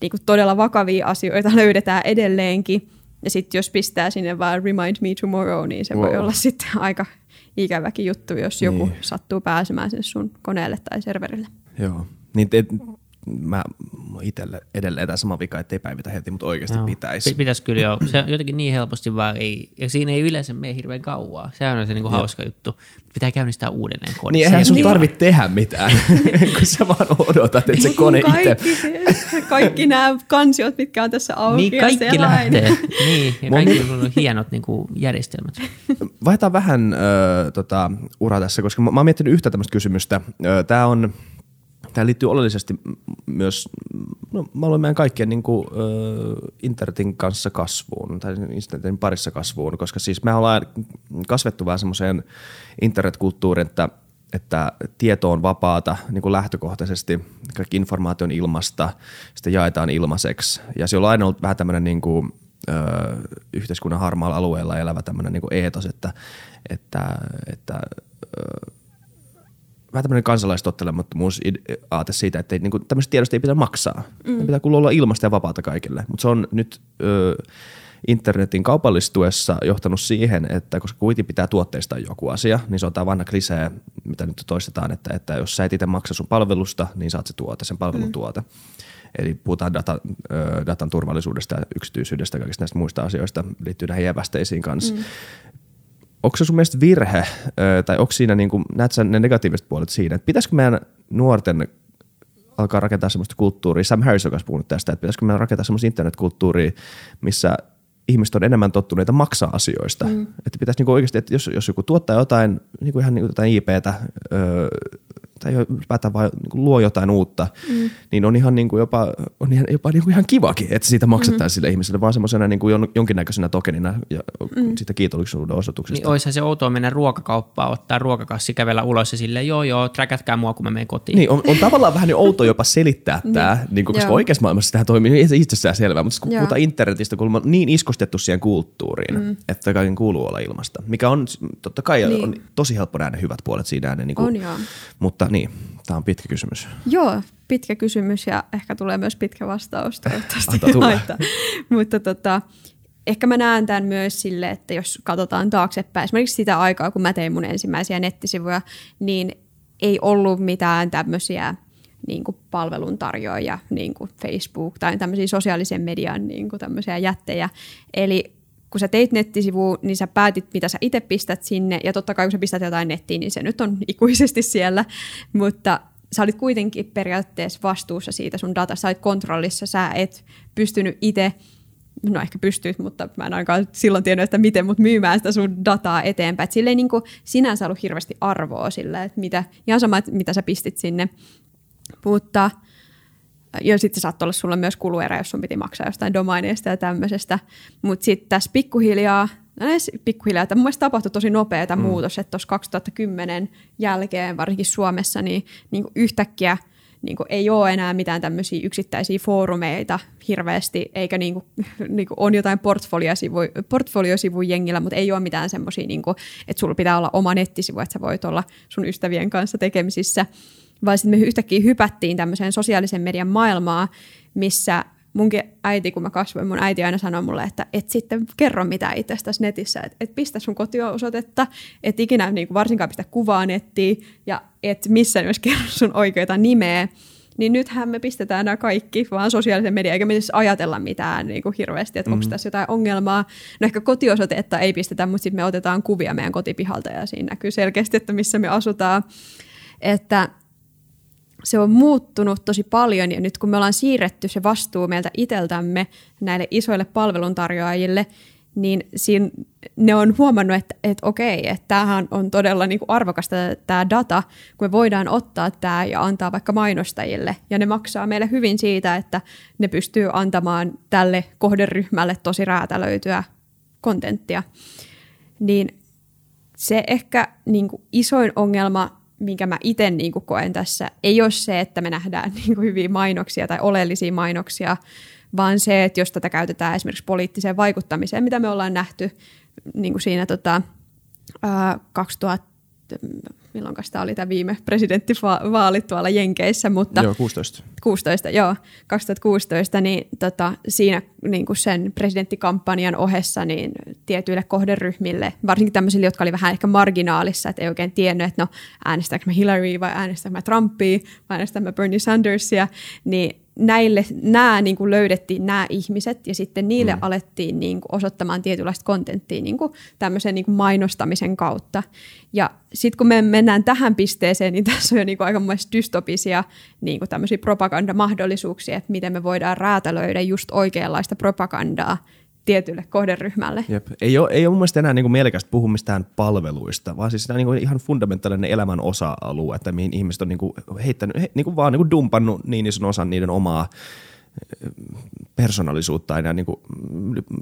niin kuin todella vakavia asioita löydetään edelleenkin. Ja sitten jos pistää sinne vaan remind me tomorrow, niin se wow. voi olla sitten aika ikäväkin juttu, jos joku Niin. sattuu pääsemään sinne sun koneelle tai serverille. Joo. Niin te, mä itselle edelleen tämä sama vika, ettei päivitä heti, mutta oikeasti Joo. pitäisi. Pi- Pitäisi kyllä joo. Se on jotenkin niin helposti vaan ei, ja siinä ei yleensä mene hirveän kauaa. Sehän on se niinku hauska juttu. Pitää käynnistää uudelleen kodissa. Niin eihän sun Niin. tarvitse tehdä mitään, kun sä vaan odotat, että se kone itse... kaikki, se- kaikki nämä kansiot, mitkä on tässä auki Niin ja kaikki selain. lähtee. niin, ja kaikki on hienot niinku, järjestelmät. Vaihdetaan vähän ö, tota, uraa tässä, koska mä, mä oon miettinyt yhtä tämmöistä kysymystä. Tämä on, tämä liittyy oleellisesti myös, no mä luulen meidän kaikkien niin kuin, ö, internetin kanssa kasvuun, tai internetin parissa kasvuun, koska siis me ollaan kasvettu vähän semmoiseen internetkulttuuriin, että että tieto on vapaata niin kuin lähtökohtaisesti, kaikki on ilmasta, sitä jaetaan ilmaiseksi. Ja se on aina ollut vähän tämmöinen niin kuin, ö, yhteiskunnan harmaalla alueella elävä tämmöinen niin eetos, että, että, että ö, vähän tämmöinen kansalaistottelemattomuus aate siitä, että niin kuin, tämmöistä tiedosta ei pitää maksaa. Mm. Ne pitää kuulla olla ilmasta ja vapaata kaikille. Mutta se on nyt ö, internetin kaupallistuessa johtanut siihen, että koska kuitenkin pitää tuotteistaa joku asia, niin se on tämä vanha klisee, mitä nyt toistetaan, että, että jos sä et itse maksa sun palvelusta, niin saat se tuote, sen palvelun mm. tuote. Eli puhutaan data, ö, datan turvallisuudesta ja yksityisyydestä ja kaikista näistä muista asioista liittyy näihin evästeisiin kanssa. Mm onko se sun mielestä virhe, tai onko siinä, niin kuin, näet sä ne negatiiviset puolet siinä, että pitäisikö meidän nuorten alkaa rakentaa sellaista kulttuuria, Sam Harris on puhunut tästä, että pitäisikö meidän rakentaa sellaista internetkulttuuria, missä ihmiset on enemmän tottuneita maksaa asioista. Mm. Että pitäisi niin oikeasti, että jos, jos joku tuottaa jotain, niin kuin ihan niin kuin jotain IPtä, öö, tai ylipäätään vaan niin luo jotain uutta, mm. niin on ihan niin kuin jopa, on ihan, jopa niin kuin ihan kivakin, että siitä maksetaan mm. sille ihmiselle vaan semmoisena niin kuin jon- jonkinnäköisenä tokenina ja mm. siitä kiitollisuuden osoituksesta. Niin oishan se outoa mennä ruokakauppaan, ottaa ruokakassi, kävellä ulos ja silleen, joo joo, träkätkää mua, kun mä menen kotiin. Niin, on, on tavallaan vähän niin outo jopa selittää tämä, niin, niin koska Joo. oikeassa maailmassa tämä toimii, ei se itsessään selvää, mutta kun Joo. puhutaan internetistä, kun on niin iskostettu siihen kulttuuriin, mm. että kaiken kuuluu olla ilmasta, mikä on totta kai Niin. on tosi helppo nähdä hyvät puolet siinä. Ne, niin kuin, On joo. Mutta niin, tämä on pitkä kysymys. Joo, pitkä kysymys ja ehkä tulee myös pitkä vastaus toivottavasti. Haittaa. Mutta tota, ehkä mä näen tämän myös sille, että jos katsotaan taaksepäin, esimerkiksi sitä aikaa, kun mä tein mun ensimmäisiä nettisivuja, niin ei ollut mitään tämmöisiä niin kuin palveluntarjoajia, niin kuin Facebook tai tämmöisiä sosiaalisen median niin kuin tämmöisiä jättejä. Eli kun sä teit nettisivu, niin sä päätit, mitä sä itse pistät sinne, ja totta kai kun sä pistät jotain nettiin, niin se nyt on ikuisesti siellä, mutta sä olit kuitenkin periaatteessa vastuussa siitä sun datasta, sä olit kontrollissa, sä et pystynyt itse, no ehkä pystyt, mutta mä en ainakaan silloin tiennyt, että miten, mutta myymään sitä sun dataa eteenpäin. Et sille ei niin kuin sinänsä ollut hirveästi arvoa sille, että mitä, ihan sama, että mitä sä pistit sinne, mutta ja sitten saattoi olla sulla myös kuluerä, jos sun piti maksaa jostain domaineista ja tämmöisestä. Mutta sitten tässä pikkuhiljaa, no edes pikkuhiljaa, että mun mielestä tapahtui tosi nopea tämä mm. muutos, että tuossa 2010 jälkeen, varsinkin Suomessa, niin, niin kuin yhtäkkiä niin kuin ei ole enää mitään tämmöisiä yksittäisiä foorumeita hirveästi, eikä niin kuin, niin kuin on jotain portfoliosivu, portfoliosivu jengillä, mutta ei ole mitään semmoisia, niin kuin, että sulla pitää olla oma nettisivu, että sä voit olla sun ystävien kanssa tekemisissä vaan sitten me yhtäkkiä hypättiin tämmöiseen sosiaalisen median maailmaan, missä munkin äiti, kun mä kasvoin, mun äiti aina sanoi mulle, että et sitten kerro mitään itsestäsi netissä, että et pistä sun kotiosoitetta, et ikinä niin kuin varsinkaan pistä kuvaa nettiin ja et missään myös kerro sun oikeita nimeä. Niin nythän me pistetään nämä kaikki vaan sosiaalisen median, eikä me siis ajatella mitään niin kuin hirveästi, että mm. onko tässä jotain ongelmaa. No ehkä kotiosoitetta ei pistetä, mutta sitten me otetaan kuvia meidän kotipihalta ja siinä näkyy selkeästi, että missä me asutaan. Että se on muuttunut tosi paljon ja nyt kun me ollaan siirretty se vastuu meiltä iteltämme näille isoille palveluntarjoajille, niin siinä ne on huomannut, että, että okei, että tämähän on todella niin kuin arvokasta tämä data, kun me voidaan ottaa tämä ja antaa vaikka mainostajille. Ja ne maksaa meille hyvin siitä, että ne pystyy antamaan tälle kohderyhmälle tosi räätälöityä kontenttia. Niin se ehkä niin kuin isoin ongelma minkä mä itse niin koen tässä, ei ole se, että me nähdään niin kuin hyviä mainoksia tai oleellisia mainoksia, vaan se, että jos tätä käytetään esimerkiksi poliittiseen vaikuttamiseen, mitä me ollaan nähty niin kuin siinä tota, ää, 2000, milloin tämä oli tämä viime presidenttivaalit tuolla Jenkeissä, mutta Joo, 16. 16, joo, 2016, niin tota, siinä niin kuin sen presidenttikampanjan ohessa niin tietyille kohderyhmille, varsinkin tämmöisille, jotka oli vähän ehkä marginaalissa, että ei oikein tiennyt, että no äänestääkö mä Hillary vai äänestääkö mä Trumpia vai äänestääkö mä Bernie Sandersia, niin näille, nämä niin kuin löydettiin nämä ihmiset ja sitten niille mm. alettiin niin kuin osoittamaan tietynlaista kontenttia niin kuin tämmöisen niin kuin mainostamisen kautta. Ja sitten kun me mennään tähän pisteeseen, niin tässä on jo niin kuin aika dystopisia niin kuin tämmöisiä propagandamahdollisuuksia, että miten me voidaan räätälöidä just oikeanlaista propagandaa tietylle kohderyhmälle. Jep. Ei, ole, ei ole mun mielestä enää niin mielekästä puhua mistään palveluista, vaan siis niin kuin ihan fundamentaalinen elämän osa-alue, että mihin ihmiset on niin kuin heittänyt, he, niin kuin vaan niin kuin dumpannut niin ison osan niiden omaa eh, persoonallisuutta ja niin kuin,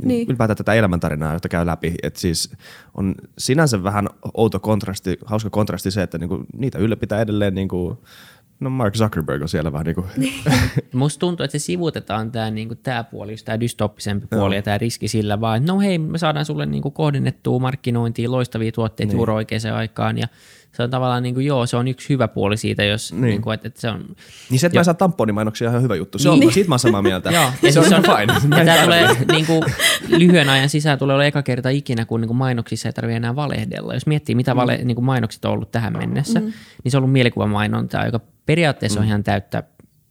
niin. ylipäätään tätä elämäntarinaa, jota käy läpi. Et siis on sinänsä vähän outo kontrasti, hauska kontrasti se, että niin kuin niitä ylläpitää edelleen niin kuin No Mark Zuckerberg on siellä vähän niin kuin... Musta tuntuu, että se sivutetaan tämä niin tää puoli, tämä dystoppisempi puoli no. ja tämä riski sillä vaan, että no hei, me saadaan sulle niin kuin kohdennettua markkinointia, loistavia tuotteita niin. juuri oikeaan aikaan ja se on tavallaan niin kuin, joo, se on yksi hyvä puoli siitä, jos niin. Niin kuin, että, että se on... Niin se, että jo. mä saan tamponimainoksia on ihan hyvä juttu. Se on, niin. siitä mä oon samaa mieltä. joo, ja se, on, on fine. Ja tämä tulee niin kuin, lyhyen ajan sisään tulee olla eka kerta ikinä, kun niin kuin mainoksissa ei tarvitse enää valehdella. Jos miettii, mitä vale, mm. niin kuin mainokset on ollut tähän mennessä, mm. niin se on ollut mielikuvamainontaa, joka periaatteessa mm. on ihan täyttä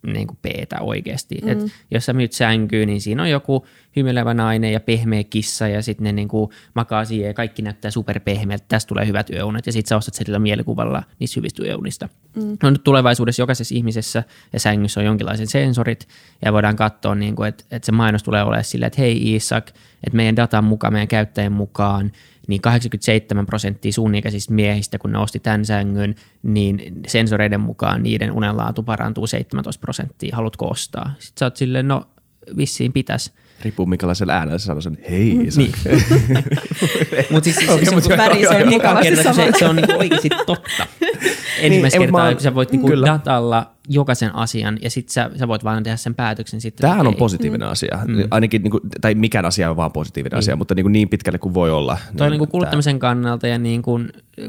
niin kuin peetä oikeasti. Mm. Et jos sä myyt sänkyy, niin siinä on joku hymyilevä nainen ja pehmeä kissa ja sitten ne niin kuin makaa siihen ja kaikki näyttää superpehmeältä. Tästä tulee hyvät yöunet ja sitten sä ostat sillä mielikuvalla niistä hyvistä yöunista. Mm. No nyt tulevaisuudessa jokaisessa ihmisessä ja sängyssä on jonkinlaiset sensorit ja voidaan katsoa, niin kuin, että, että se mainos tulee olemaan silleen, että hei Isak, että meidän datan mukaan, meidän käyttäjän mukaan – niin 87 prosenttia sun miehistä, kun ne osti tämän sängyn, niin sensoreiden mukaan niiden unenlaatu parantuu 17 prosenttia. Haluatko ostaa? Sitten sä oot silleen, no vissiin pitäisi. Riippuu minkälaisella äänellä sä sanoo sen, hei mm, Niin. Mutta siis, siis okay, se, se, se, se, se on niinku oikeasti totta. Ensimmäistä niin, kertaa, kun sä voit niinku datalla jokaisen asian ja sitten sä, sä voit vaan tehdä sen päätöksen sitten. Tämähän on positiivinen mm. asia. Mm. Ainakin, niinku, tai mikään asia on vaan positiivinen mm. asia, mutta niinku niin pitkälle kuin voi olla. Toi niin, niinku kuluttamisen tämä. kannalta ja niinku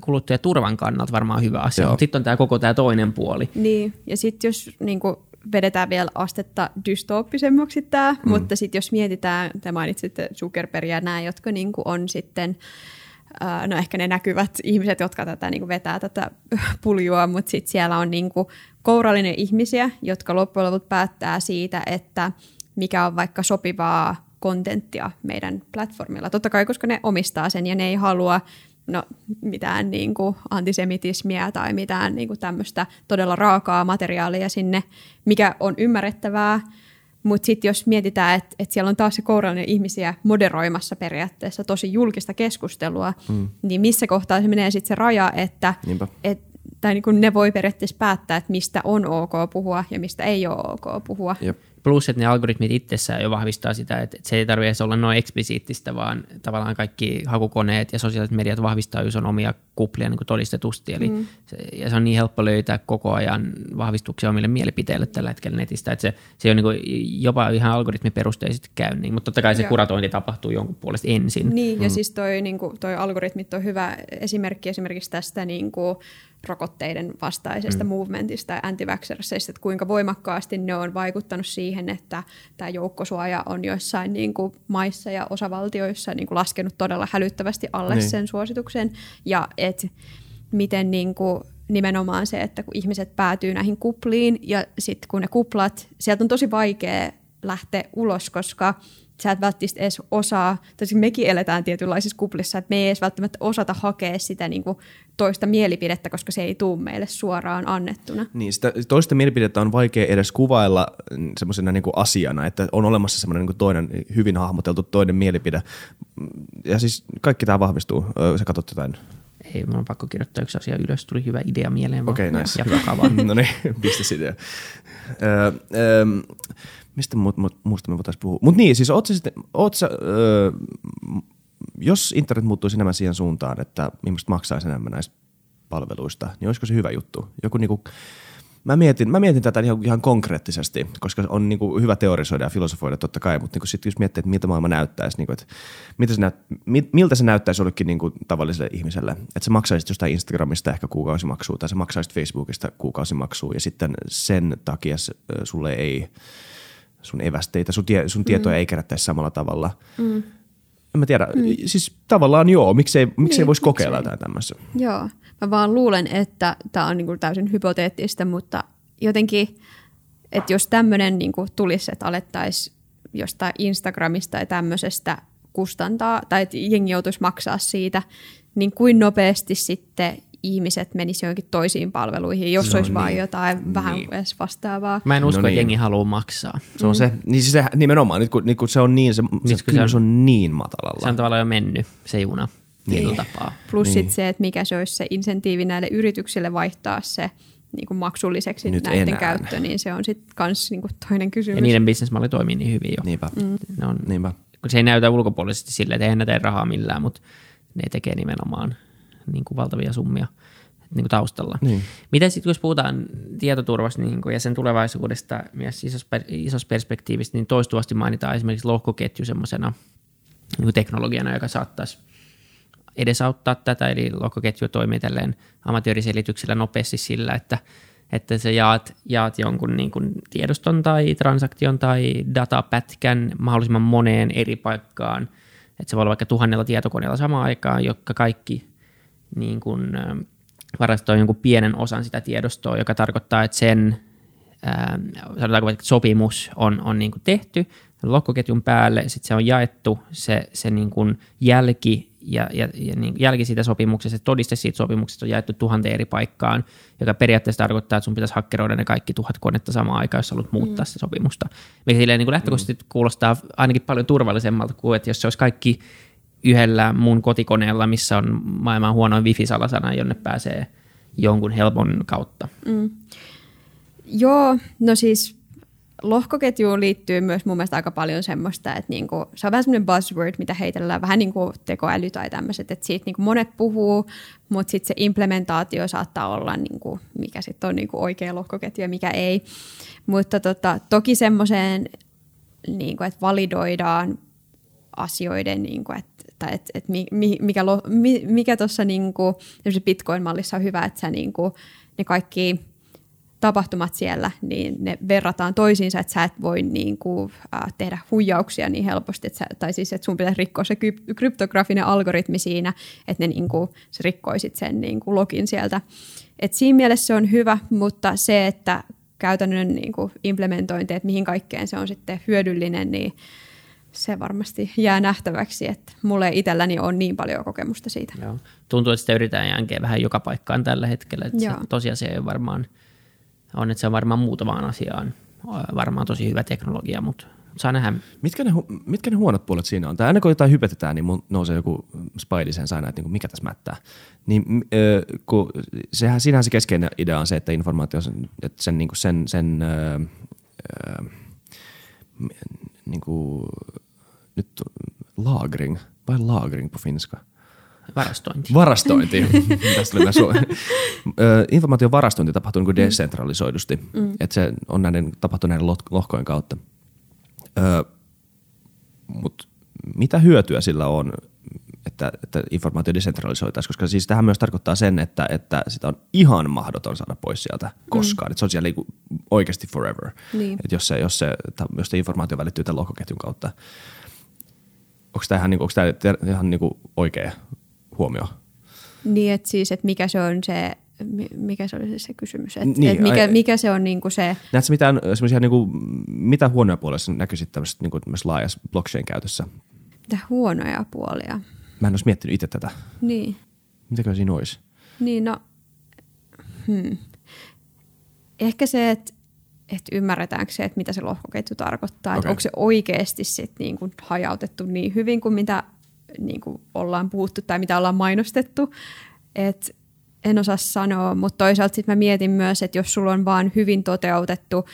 kuluttajaturvan kannalta varmaan hyvä asia, mutta sitten on tämä koko tämä toinen puoli. Niin, ja sitten jos niinku vedetään vielä astetta dystooppisemmaksi tämä, mm. mutta sitten jos mietitään, te mainitsitte Zuckerbergia ja nämä, jotka niinku on sitten no ehkä ne näkyvät ihmiset, jotka tätä niin kuin vetää tätä puljua, mutta sitten siellä on niin kuin kourallinen ihmisiä, jotka loppujen lopuksi päättää siitä, että mikä on vaikka sopivaa kontenttia meidän platformilla. Totta kai, koska ne omistaa sen ja ne ei halua no, mitään niin kuin antisemitismiä tai mitään niin kuin tämmöistä todella raakaa materiaalia sinne, mikä on ymmärrettävää, mutta sitten jos mietitään, että et siellä on taas se kourallinen ihmisiä moderoimassa periaatteessa tosi julkista keskustelua, mm. niin missä kohtaa se menee sitten se raja, että et, tai niin ne voi periaatteessa päättää, että mistä on ok puhua ja mistä ei ole ok puhua. Jep. Plus, että ne algoritmit itsessään jo vahvistaa sitä, että se ei tarvitse olla noin eksplisiittistä, vaan tavallaan kaikki hakukoneet ja sosiaaliset mediat vahvistaa jo omia kuplia niin kuin todistetusti. Eli mm. se, ja se on niin helppo löytää koko ajan vahvistuksia omille mielipiteille tällä hetkellä netistä, että se, se on niin kuin jopa ihan algoritmiperusteisesti käy niin, mutta totta kai se Joo. kuratointi tapahtuu jonkun puolesta ensin. Niin, mm. ja siis toi, niin kuin, toi algoritmit on hyvä esimerkki esimerkiksi tästä niin kuin, rokotteiden vastaisesta mm. movementista ja anti että kuinka voimakkaasti ne on vaikuttanut siihen, että tämä joukkosuoja on joissain niin kuin maissa ja osavaltioissa niin kuin laskenut todella hälyttävästi alle niin. sen suosituksen, ja että miten niin kuin nimenomaan se, että kun ihmiset päätyy näihin kupliin, ja sitten kun ne kuplat, sieltä on tosi vaikea lähteä ulos, koska sä et välttämättä edes osaa, tai siis mekin eletään tietynlaisissa kuplissa, että me ei edes välttämättä osata hakea sitä niin kuin toista mielipidettä, koska se ei tule meille suoraan annettuna. Niin, sitä toista mielipidettä on vaikea edes kuvailla semmoisena niin asiana, että on olemassa semmoinen niin toinen hyvin hahmoteltu toinen mielipide. Ja siis kaikki tämä vahvistuu. Sä katsot jotain ei, mun on pakko kirjoittaa yksi asia ylös, tuli hyvä idea mieleen. Okei, okay, nice. no niin, pistä idea. Öö, öö, mistä mu- mu- muusta me voitaisiin puhua? Mutta niin, siis oot sä sitten, oot sä, öö, jos internet muuttuisi enemmän siihen suuntaan, että ihmiset maksaisi enemmän näistä palveluista, niin olisiko se hyvä juttu? Joku niinku, Mä mietin, mä mietin tätä ihan, ihan konkreettisesti, koska on niin kuin hyvä teorisoida ja filosofoida totta kai, mutta niin sitten jos miettii, että miltä maailma näyttäisi, niin kuin, että mitä se näyt, miltä se näyttäisi jollekin niin kuin tavalliselle ihmiselle, että sä maksaisit jostain Instagramista ehkä kuukausimaksua tai sä maksaisit Facebookista kuukausimaksua ja sitten sen takia sulle ei, sun evästeitä, sun, tie, sun tietoja mm. ei kerättäisi samalla tavalla. Mm. En mä tiedä, mm. siis tavallaan joo, miksei, miksei niin, voisi kokeilla jotain tämmöistä. Joo, Mä vaan luulen, että tämä on niinku täysin hypoteettista, mutta jotenkin, että jos tämmöinen niinku tulisi, että alettaisiin jostain Instagramista tai tämmöisestä kustantaa, tai että jengi joutuisi maksaa siitä, niin kuin nopeasti sitten ihmiset menisivät johonkin toisiin palveluihin, jos no olisi niin. vain jotain niin. vähän edes vastaavaa. Mä en usko, no niin. että jengi haluaa maksaa. Se on mm. se, niin siis se nimenomaan, nyt kun, nyt kun se on niin, se, se, se, on, on niin matalalla. Se on tavallaan jo mennyt, se juna niin. tapaa. Plus niin. sit se, että mikä se olisi se insentiivi näille yrityksille vaihtaa se niin kuin maksulliseksi Nyt näiden enää. käyttö, niin se on sitten kans niin kuin toinen kysymys. Ja niiden bisnesmalli toimii niin hyvin jo. Niinpä. Mm. Ne on, Niinpä. Kun se ei näytä ulkopuolisesti silleen, että eihän ne tee rahaa millään, mutta ne tekee nimenomaan niin kuin valtavia summia niin kuin taustalla. Niin. Miten sitten, jos puhutaan tietoturvasta niin kuin, ja sen tulevaisuudesta myös isossa, isossa perspektiivistä, niin toistuvasti mainitaan esimerkiksi lohkoketju semmoisena niin teknologiana, joka saattaisi edesauttaa tätä, eli lohkoketju toimii tälleen amatööriselityksellä nopeasti sillä, että, että sä jaat, jaat jonkun niin kuin tiedoston tai transaktion tai datapätkän mahdollisimman moneen eri paikkaan, että se voi olla vaikka tuhannella tietokoneella samaan aikaan, jotka kaikki niin kuin, varastoi jonkun pienen osan sitä tiedostoa, joka tarkoittaa, että sen ää, sanotaanko, että sopimus on, on niin kuin tehty lohkoketjun päälle, sitten se on jaettu se, se niin kuin jälki ja, ja, ja niin jälki siitä sopimuksesta, se todiste siitä sopimuksesta on jaettu tuhanteen eri paikkaan, joka periaatteessa tarkoittaa, että sun pitäisi hakkeroida ne kaikki tuhat konetta samaan aikaan, jos haluat muuttaa mm. sitä sopimusta. Mikä silleen niin kuin lähtökohtaisesti mm. kuulostaa ainakin paljon turvallisemmalta kuin, että jos se olisi kaikki yhdellä mun kotikoneella, missä on maailman huonoin wifi-salasana, jonne pääsee jonkun helpon kautta. Mm. Joo, no siis lohkoketjuun liittyy myös mun mielestä aika paljon semmoista, että niinku, se on vähän semmoinen buzzword, mitä heitellään, vähän niin kuin tekoäly tai tämmöiset, että siitä niinku monet puhuu, mutta sitten se implementaatio saattaa olla, niinku, mikä sitten on niinku oikea lohkoketju ja mikä ei. Mutta tota, toki semmoiseen, niinku, että validoidaan asioiden, niinku, että tai et, et mikä, mikä tuossa niinku, Bitcoin-mallissa on hyvä, että sä niinku, ne kaikki tapahtumat siellä, niin ne verrataan toisiinsa, että sä et voi niin kuin, äh, tehdä huijauksia niin helposti, että sä, tai siis että sun pitäisi rikkoa se kryptografinen algoritmi siinä, että ne niin kuin, sä rikkoisit sen niin kuin login sieltä. Et siinä mielessä se on hyvä, mutta se, että käytännön niin kuin implementointi, että mihin kaikkeen se on sitten hyödyllinen, niin se varmasti jää nähtäväksi, että mulle itselläni on niin paljon kokemusta siitä. Joo. Tuntuu, että sitä yritetään jänkeä vähän joka paikkaan tällä hetkellä. Että se tosiasia ei varmaan – on, että se on varmaan muutamaan asiaan varmaan tosi hyvä teknologia, mutta saa nähdä. Mitkä ne, mitkä ne huonot puolet siinä on? Tai aina kun jotain hypetetään, niin mun nousee joku spidey sen aina, että niin mikä tässä mättää. Niin, äh, kun, sehän, siinähän se keskeinen idea on se, että informaatio, että sen, niin kuin sen, sen äh, äh, niin kuin, nyt lagring, vai lagring på finska? Varastointi. Varastointi. Tästä oli su- Informaation varastointi tapahtuu niin desentralisoidusti. Mm. Että se on näiden, tapahtuu näiden lohkojen kautta. Mutta mitä hyötyä sillä on, että, että informaatio desentralisoitaisiin, koska siis tähän myös tarkoittaa sen, että, että sitä on ihan mahdoton saada pois sieltä koskaan. Mm. Että se on siellä niinku oikeasti forever. Niin. Että jos se, jos, se, jos se informaatio välittyy tämän lohkoketjun kautta. Onko tämä ihan, niinku, onko tämä ihan niinku oikea huomioon. Niin, että siis, että mikä se on se, mikä se oli se kysymys, että niin, et mikä, mikä se on niinku se... Näetkö mitään semmoisia, niinku, mitä huonoja puolia näkyisit tämmöisessä niinku, laajassa blockchain-käytössä? Mitä huonoja puolia? Mä en olisi miettinyt itse tätä. Niin. Mitäkö siinä olisi? Niin, no, hmm. ehkä se, että että ymmärretäänkö se, että mitä se lohkoketju tarkoittaa, okay. että onko se oikeasti sit niin kuin hajautettu niin hyvin kuin mitä niin kuin ollaan puhuttu tai mitä ollaan mainostettu. Et en osaa sanoa, mutta toisaalta sitten mä mietin myös, että jos sulla on vaan hyvin toteutettu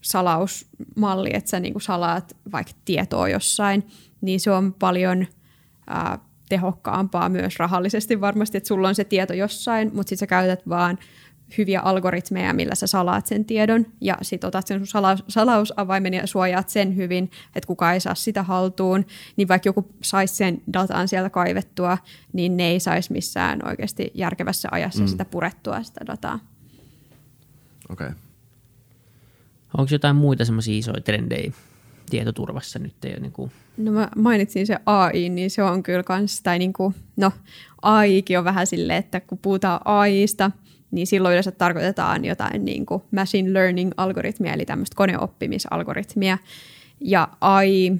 salausmalli, että sä niin kuin salaat vaikka tietoa jossain, niin se on paljon ää, tehokkaampaa myös rahallisesti varmasti, että sulla on se tieto jossain, mutta sitten sä käytät vaan hyviä algoritmeja, millä sä salaat sen tiedon ja sit otat sen sun sala- salausavaimen ja suojaat sen hyvin, että kukaan ei saa sitä haltuun, niin vaikka joku saisi sen datan sieltä kaivettua, niin ne ei saisi missään oikeasti järkevässä ajassa mm. sitä purettua sitä dataa. Okei. Okay. Onko jotain muita semmoisia isoja trendejä tietoturvassa nyt? Ei niin kuin... No mä mainitsin se AI, niin se on kyllä kans, tai niin kuin, no AIkin on vähän silleen, että kun puhutaan AIsta, niin silloin yleensä tarkoitetaan jotain niin kuin machine learning-algoritmia, eli tämmöistä koneoppimisalgoritmia. Ja AI,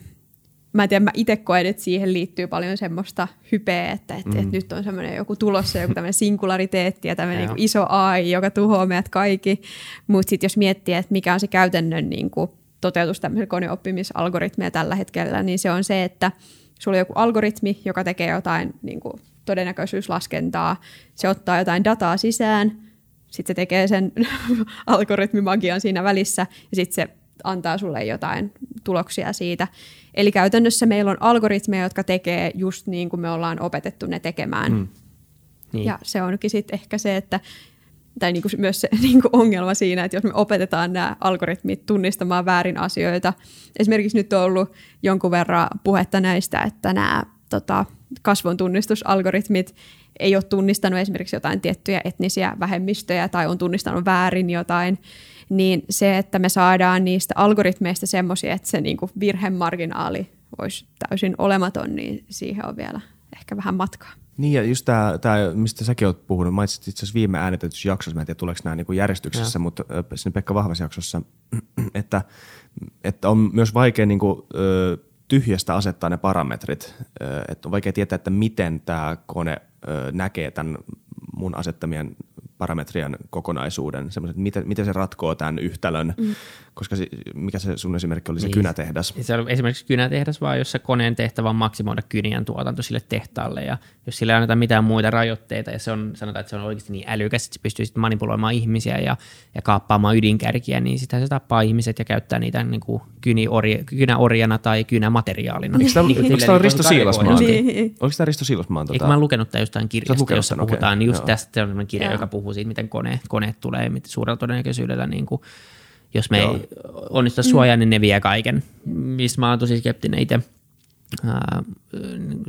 mä en tiedä, mä itse koen, että siihen liittyy paljon semmoista hypeä, että, että, mm. että nyt on semmoinen joku tulossa, joku tämmöinen singulariteetti ja tämmöinen niin iso AI, joka tuhoaa meidät kaikki. Mutta sitten jos miettii, että mikä on se käytännön niin kuin toteutus tämmöisellä koneoppimisalgoritmeja tällä hetkellä, niin se on se, että sulla on joku algoritmi, joka tekee jotain niin kuin todennäköisyyslaskentaa, se ottaa jotain dataa sisään, sitten se tekee sen algoritmimagian siinä välissä ja sitten se antaa sulle jotain tuloksia siitä. Eli käytännössä meillä on algoritmeja, jotka tekee just niin kuin me ollaan opetettu ne tekemään. Mm. Niin. Ja se onkin sitten ehkä se, että tai niin kuin myös se niin kuin ongelma siinä, että jos me opetetaan nämä algoritmit tunnistamaan väärin asioita. Esimerkiksi nyt on ollut jonkun verran puhetta näistä, että nämä tota, kasvon tunnistusalgoritmit ei ole tunnistanut esimerkiksi jotain tiettyjä etnisiä vähemmistöjä tai on tunnistanut väärin jotain, niin se, että me saadaan niistä algoritmeista semmoisia, että se niin kuin virhemarginaali olisi täysin olematon, niin siihen on vielä ehkä vähän matkaa. Niin ja just tämä, mistä säkin olet puhunut, mainitsit itse asiassa viime äänitetyssä jaksossa, mä en tiedä tuleeko nämä niin järjestyksessä, ja. mutta sinne Pekka Vahvas jaksossa, että, että on myös vaikea niin kuin, tyhjästä asettaa ne parametrit, että on vaikea tietää, että miten tämä kone näkee tämän mun asettamien parametrien kokonaisuuden, semmoiset, miten, miten se ratkoo tämän yhtälön, mm. Koska se, mikä se sun esimerkki oli, se niin. kynätehdas? Se on esimerkiksi kynätehdas, vaan jossa koneen tehtävä on maksimoida kynien tuotanto sille tehtaalle, ja jos sillä ei anneta mitään muita rajoitteita, ja se on, sanotaan, että se on oikeasti niin älykäs, että se pystyy sitten manipuloimaan ihmisiä ja, ja kaappaamaan ydinkärkiä, niin sitä se tappaa ihmiset ja käyttää niitä niin kuin kyniorja, kynäorjana tai kynämateriaalina. Eikö tämä, niin, tämä Risto Siilasmaan? Niin. Onko tämä Risto Siilasmaan? Tota... Eikö mä lukenut tämä jostain kirjasta, jossa puhutaan, okay. niin just Joo. tästä on kirja, joka puhuu siitä, miten koneet, koneet tulee miten suurella todennäköisyydellä, niin kuin, jos me Joo. ei onnistu suojaa, niin ne vie kaiken, mistä mä oon tosi skeptinen itse.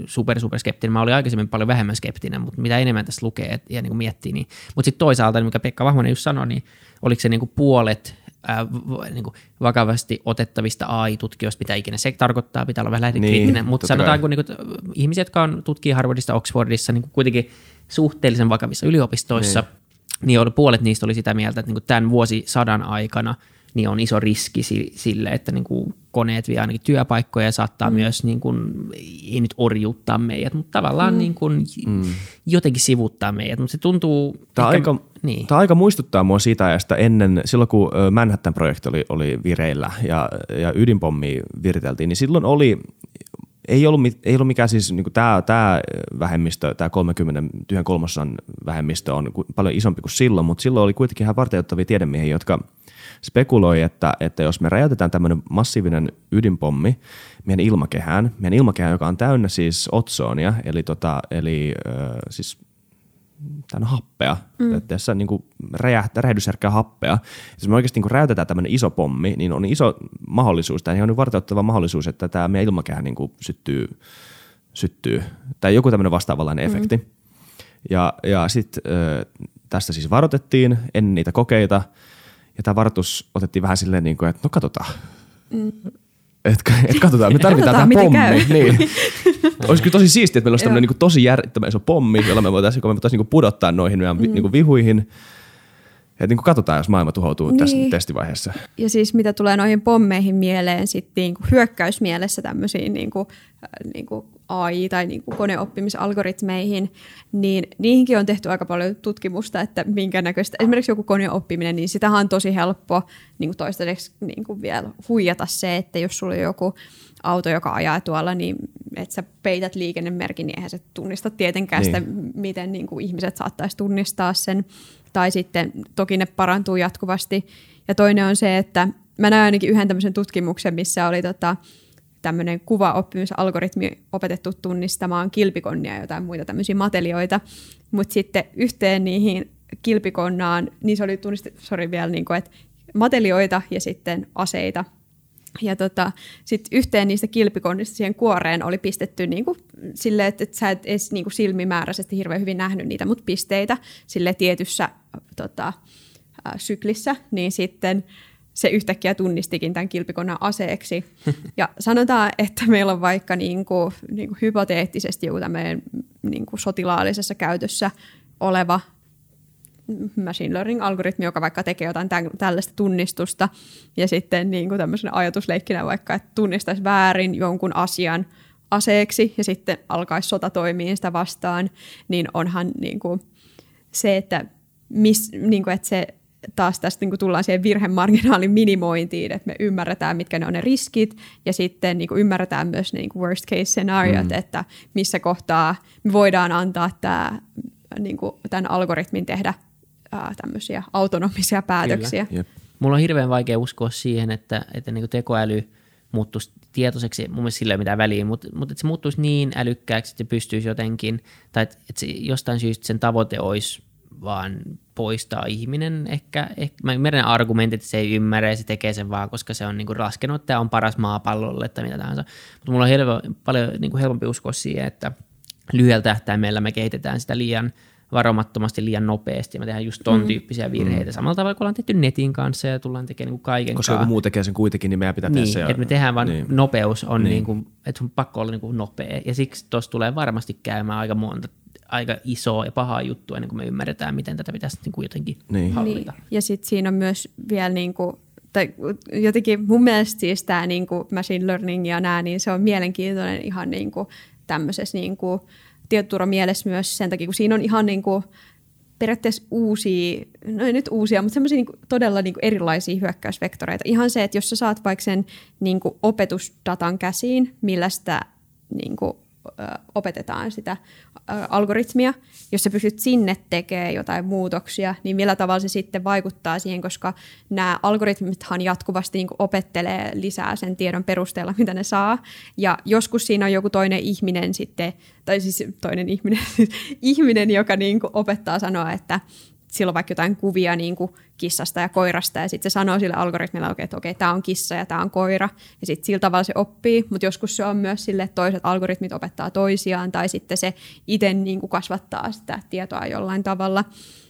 super, super skeptinen. Mä olin aikaisemmin paljon vähemmän skeptinen, mutta mitä enemmän tässä lukee ja niin kuin miettii, niin. mutta sitten toisaalta, mikä Pekka Vahmonen just sanoi, niin oliko se niin kuin puolet ää, niin kuin vakavasti otettavista AI-tutkijoista, mitä ikinä se tarkoittaa, pitää olla vähän lähdekriittinen, niin, mutta sanotaanko niin kuin, ihmiset, jotka on tutkii Harvardista, Oxfordissa, niin kuin kuitenkin suhteellisen vakavissa yliopistoissa, niin niin oli, puolet niistä oli sitä mieltä, että niin kuin tämän vuosisadan aikana niin on iso riski sille, että niin kuin koneet vie ainakin työpaikkoja ja saattaa mm. myös, niin kuin, ei nyt orjuuttaa meidät, mutta tavallaan mm. niin kuin, mm. jotenkin sivuttaa meidät, mutta se tuntuu... Tämä, ehkä, aika, niin. tämä aika muistuttaa mua siitä ajasta ennen, silloin kun Manhattan-projekti oli, oli vireillä ja, ja ydinpommi viriteltiin, niin silloin oli ei ollut, ei ollut mikään siis, niin tämä, tämä vähemmistö, tämä 30 tyhjän kolmosan vähemmistö on paljon isompi kuin silloin, mutta silloin oli kuitenkin ihan varteuttavia tiedemiehiä, jotka spekuloi, että, että jos me räjäytetään tämmöinen massiivinen ydinpommi meidän ilmakehään, meidän ilmakehään, joka on täynnä siis otsoonia, eli, tota, eli äh, siis täynnä happea, mm. tässä niin kuin räjähdysherkkää happea. Jos me oikeasti niin räjäytetään tämmöinen iso pommi, niin on iso mahdollisuus, tai on varteuttava mahdollisuus, että tämä meidän ilmakehä niin kuin syttyy, syttyy, tai joku tämmöinen vastaavanlainen mm. efekti. Ja, ja sitten tästä siis varoitettiin ennen niitä kokeita, ja tämä varoitus otettiin vähän silleen, niin kuin, että no katsotaan. Mm. Et, et katsotaan, me tarvitaan tämä pommi. Niin. Olisi kyllä tosi siistiä, että meillä olisi tämmöinen niin tosi järjettömän iso pommi, jolla me voitaisiin, me voitaisiin niin pudottaa noihin meidän mm. niin vihuihin. Että niin katsotaan, jos maailma tuhoutuu niin. tässä testivaiheessa. Ja siis mitä tulee noihin pommeihin mieleen, sitten niin kuin hyökkäysmielessä tämmöisiin niin kuin, äh, niin kuin AI- tai niin kuin koneoppimisalgoritmeihin, niin niihinkin on tehty aika paljon tutkimusta, että minkä näköistä, esimerkiksi joku koneoppiminen, niin sitä on tosi helppo niin kuin toistaiseksi niin kuin vielä huijata se, että jos sulla on joku auto, joka ajaa tuolla, niin että sä peität liikennemerkin, niin eihän se tunnista tietenkään niin. sitä, miten niin kuin ihmiset saattaisi tunnistaa sen. Tai sitten toki ne parantuu jatkuvasti. Ja toinen on se, että mä näin ainakin yhden tämmöisen tutkimuksen, missä oli tota, tämmöinen kuvaoppimisalgoritmi opetettu tunnistamaan kilpikonnia ja jotain muita tämmöisiä matelioita, mutta sitten yhteen niihin kilpikonnaan, niin se oli tunnistettu, sorry vielä, niin kuin, että matelioita ja sitten aseita. Ja tota, sitten yhteen niistä kilpikonnista siihen kuoreen oli pistetty niin kuin, sille, että, että sä et edes niin kuin silmimääräisesti hirveän hyvin nähnyt niitä, mutta pisteitä sille tietyssä tota, syklissä, niin sitten se yhtäkkiä tunnistikin tämän kilpikonnan aseeksi. Ja sanotaan, että meillä on vaikka niin kuin, niin kuin hypoteettisesti joku tämmöinen niin kuin sotilaallisessa käytössä oleva machine learning-algoritmi, joka vaikka tekee jotain tämän, tällaista tunnistusta, ja sitten niin kuin tämmöisenä ajatusleikkinä vaikka, että tunnistaisi väärin jonkun asian aseeksi, ja sitten alkaisi sota toimia sitä vastaan, niin onhan niin kuin se, että, mis, niin kuin, että se taas tästä niin kuin tullaan siihen virhemarginaalin minimointiin, että me ymmärretään, mitkä ne on ne riskit, ja sitten niin kuin ymmärretään myös ne niin kuin worst case scenariot, mm. että missä kohtaa me voidaan antaa tämä, niin kuin, tämän algoritmin tehdä ää, tämmöisiä autonomisia päätöksiä. Kyllä. Jep. Mulla on hirveän vaikea uskoa siihen, että, että niin tekoäly muuttuisi tietoiseksi, mun mielestä sillä ei ole mitään väliä, mutta, mutta että se muuttuisi niin älykkääksi, että se pystyisi jotenkin, tai että, että se jostain syystä sen tavoite olisi vaan poistaa ihminen. Ehkä, ehkä mä ymmärrän argumentit, että se ei ymmärrä ja se tekee sen vaan, koska se on niinku laskenut, että tämä on paras maapallolle tai mitä tahansa. Mutta mulla on helpo, paljon niinku helpompi uskoa siihen, että lyhyellä tähtäimellä me kehitetään sitä liian varomattomasti liian nopeasti ja me tehdään just ton mm. tyyppisiä virheitä. Mm. Samalla tavalla kuin ollaan tehty netin kanssa ja tullaan tekemään niin kaiken Koska joku muu tekee sen kuitenkin, niin meidän pitää niin, tehdä se. että me tehdään vaan niin. nopeus on niin. Niin kuin, että sun pakko olla niin kuin nopea. Ja siksi tuossa tulee varmasti käymään aika monta aika isoa ja pahaa juttua ennen kuin me ymmärretään, miten tätä pitäisi niin kuin jotenkin niin. hallita. Niin. Ja sitten siinä on myös vielä niin kuin, tai jotenkin mun mielestä siis tämä niin kuin machine learning ja nämä, niin se on mielenkiintoinen ihan niin kuin tämmöisessä niin kuin tietoturvamielessä myös sen takia, kun siinä on ihan niin kuin periaatteessa uusia, no ei nyt uusia, mutta semmoisia niin todella niin kuin erilaisia hyökkäysvektoreita. Ihan se, että jos sä saat vaikka sen niin kuin opetusdatan käsiin, millä sitä niin kuin opetetaan sitä algoritmia, jos sä pystyt sinne tekemään jotain muutoksia, niin millä tavalla se sitten vaikuttaa siihen, koska nämä algoritmithan jatkuvasti niin opettelee lisää sen tiedon perusteella, mitä ne saa. Ja joskus siinä on joku toinen ihminen sitten, tai siis toinen ihminen, ihminen joka niin opettaa sanoa, että sillä on vaikka jotain kuvia niin kuin kissasta ja koirasta, ja sitten se sanoo sille algoritmille, että okei, tämä on kissa ja tämä on koira, ja sitten sillä tavalla se oppii, mutta joskus se on myös sille, että toiset algoritmit opettaa toisiaan, tai sitten se itse niin kuin kasvattaa sitä tietoa jollain tavalla.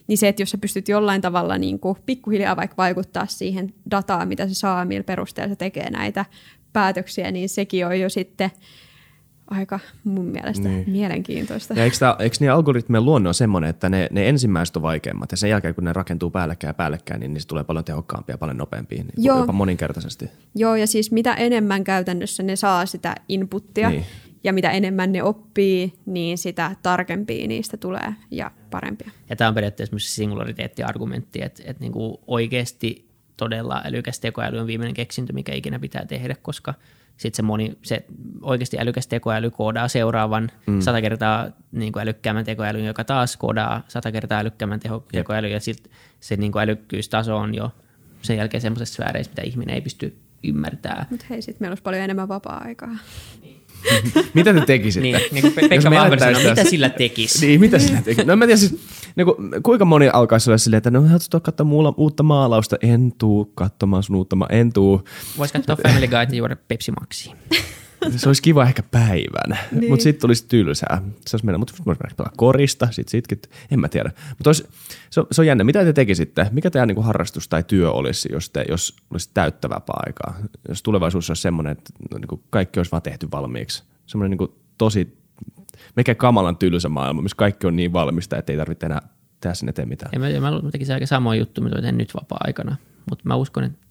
Niin se, että jos sä pystyt jollain tavalla niin kuin pikkuhiljaa vaikka vaikuttaa siihen dataan, mitä se saa, millä perusteella se tekee näitä päätöksiä, niin sekin on jo sitten – aika mun mielestä niin. mielenkiintoista. Ja eikö, tää, eikö niin algoritmien luonne on semmoinen, että ne, ne ensimmäiset on vaikeimmat ja sen jälkeen kun ne rakentuu päällekkäin ja päällekkäin, niin niistä tulee paljon tehokkaampia ja paljon nopeampia, niin Joo. jopa moninkertaisesti. Joo ja siis mitä enemmän käytännössä ne saa sitä inputtia niin. ja mitä enemmän ne oppii, niin sitä tarkempia niistä tulee ja parempia. Ja tämä on periaatteessa myös singulariteettiargumentti, että, että niin kuin oikeasti todella älykäs tekoäly on viimeinen keksintö, mikä ikinä pitää tehdä, koska – sitten se, moni, se oikeasti älykäs tekoäly koodaa seuraavan mm. sata kertaa niin kuin älykkäämmän tekoälyn, joka taas koodaa sata kertaa älykkäämmän teho, tekoälyn, ja sit se niin kuin älykkyystaso on jo sen jälkeen semmoisessa sfääreissä, mitä ihminen ei pysty ymmärtämään. Mutta hei, sitten meillä olisi paljon enemmän vapaa-aikaa. mitä te tekisitte? Niin, niin kuin Pekka sanoi, mitä sillä tekisi? Niin, mitä sillä tekisi? No mä tiedän siis, niin kuin, kuinka moni alkaisi olla silleen, että no haluatko katsoa muulla, uutta maalausta? En tuu katsomaan sun uutta, en tuu. Voisi katsoa Family Guide ja juoda Pepsi Maxi. se olisi kiva ehkä päivän, niin. mutta sitten tulisi tylsää. Se olisi mennä, mutta voisi pelaa korista, sitten sitkin, en mä tiedä. Mutta olisi, se, on, se on jännä. Mitä te tekisitte? Mikä teidän niin harrastus tai työ olisi, jos, te, jos olisi täyttä vapaa-aikaa? Jos tulevaisuus olisi semmoinen, että niin kuin kaikki olisi vaan tehty valmiiksi. Semmoinen niin kuin tosi, mikä kamalan tylsä maailma, missä kaikki on niin valmista, että ei tarvitse enää tehdä sen eteen mitään. Ja mä, mä tekisin aika samoin juttu, mitä teen nyt vapaa-aikana. Mutta mä uskon, että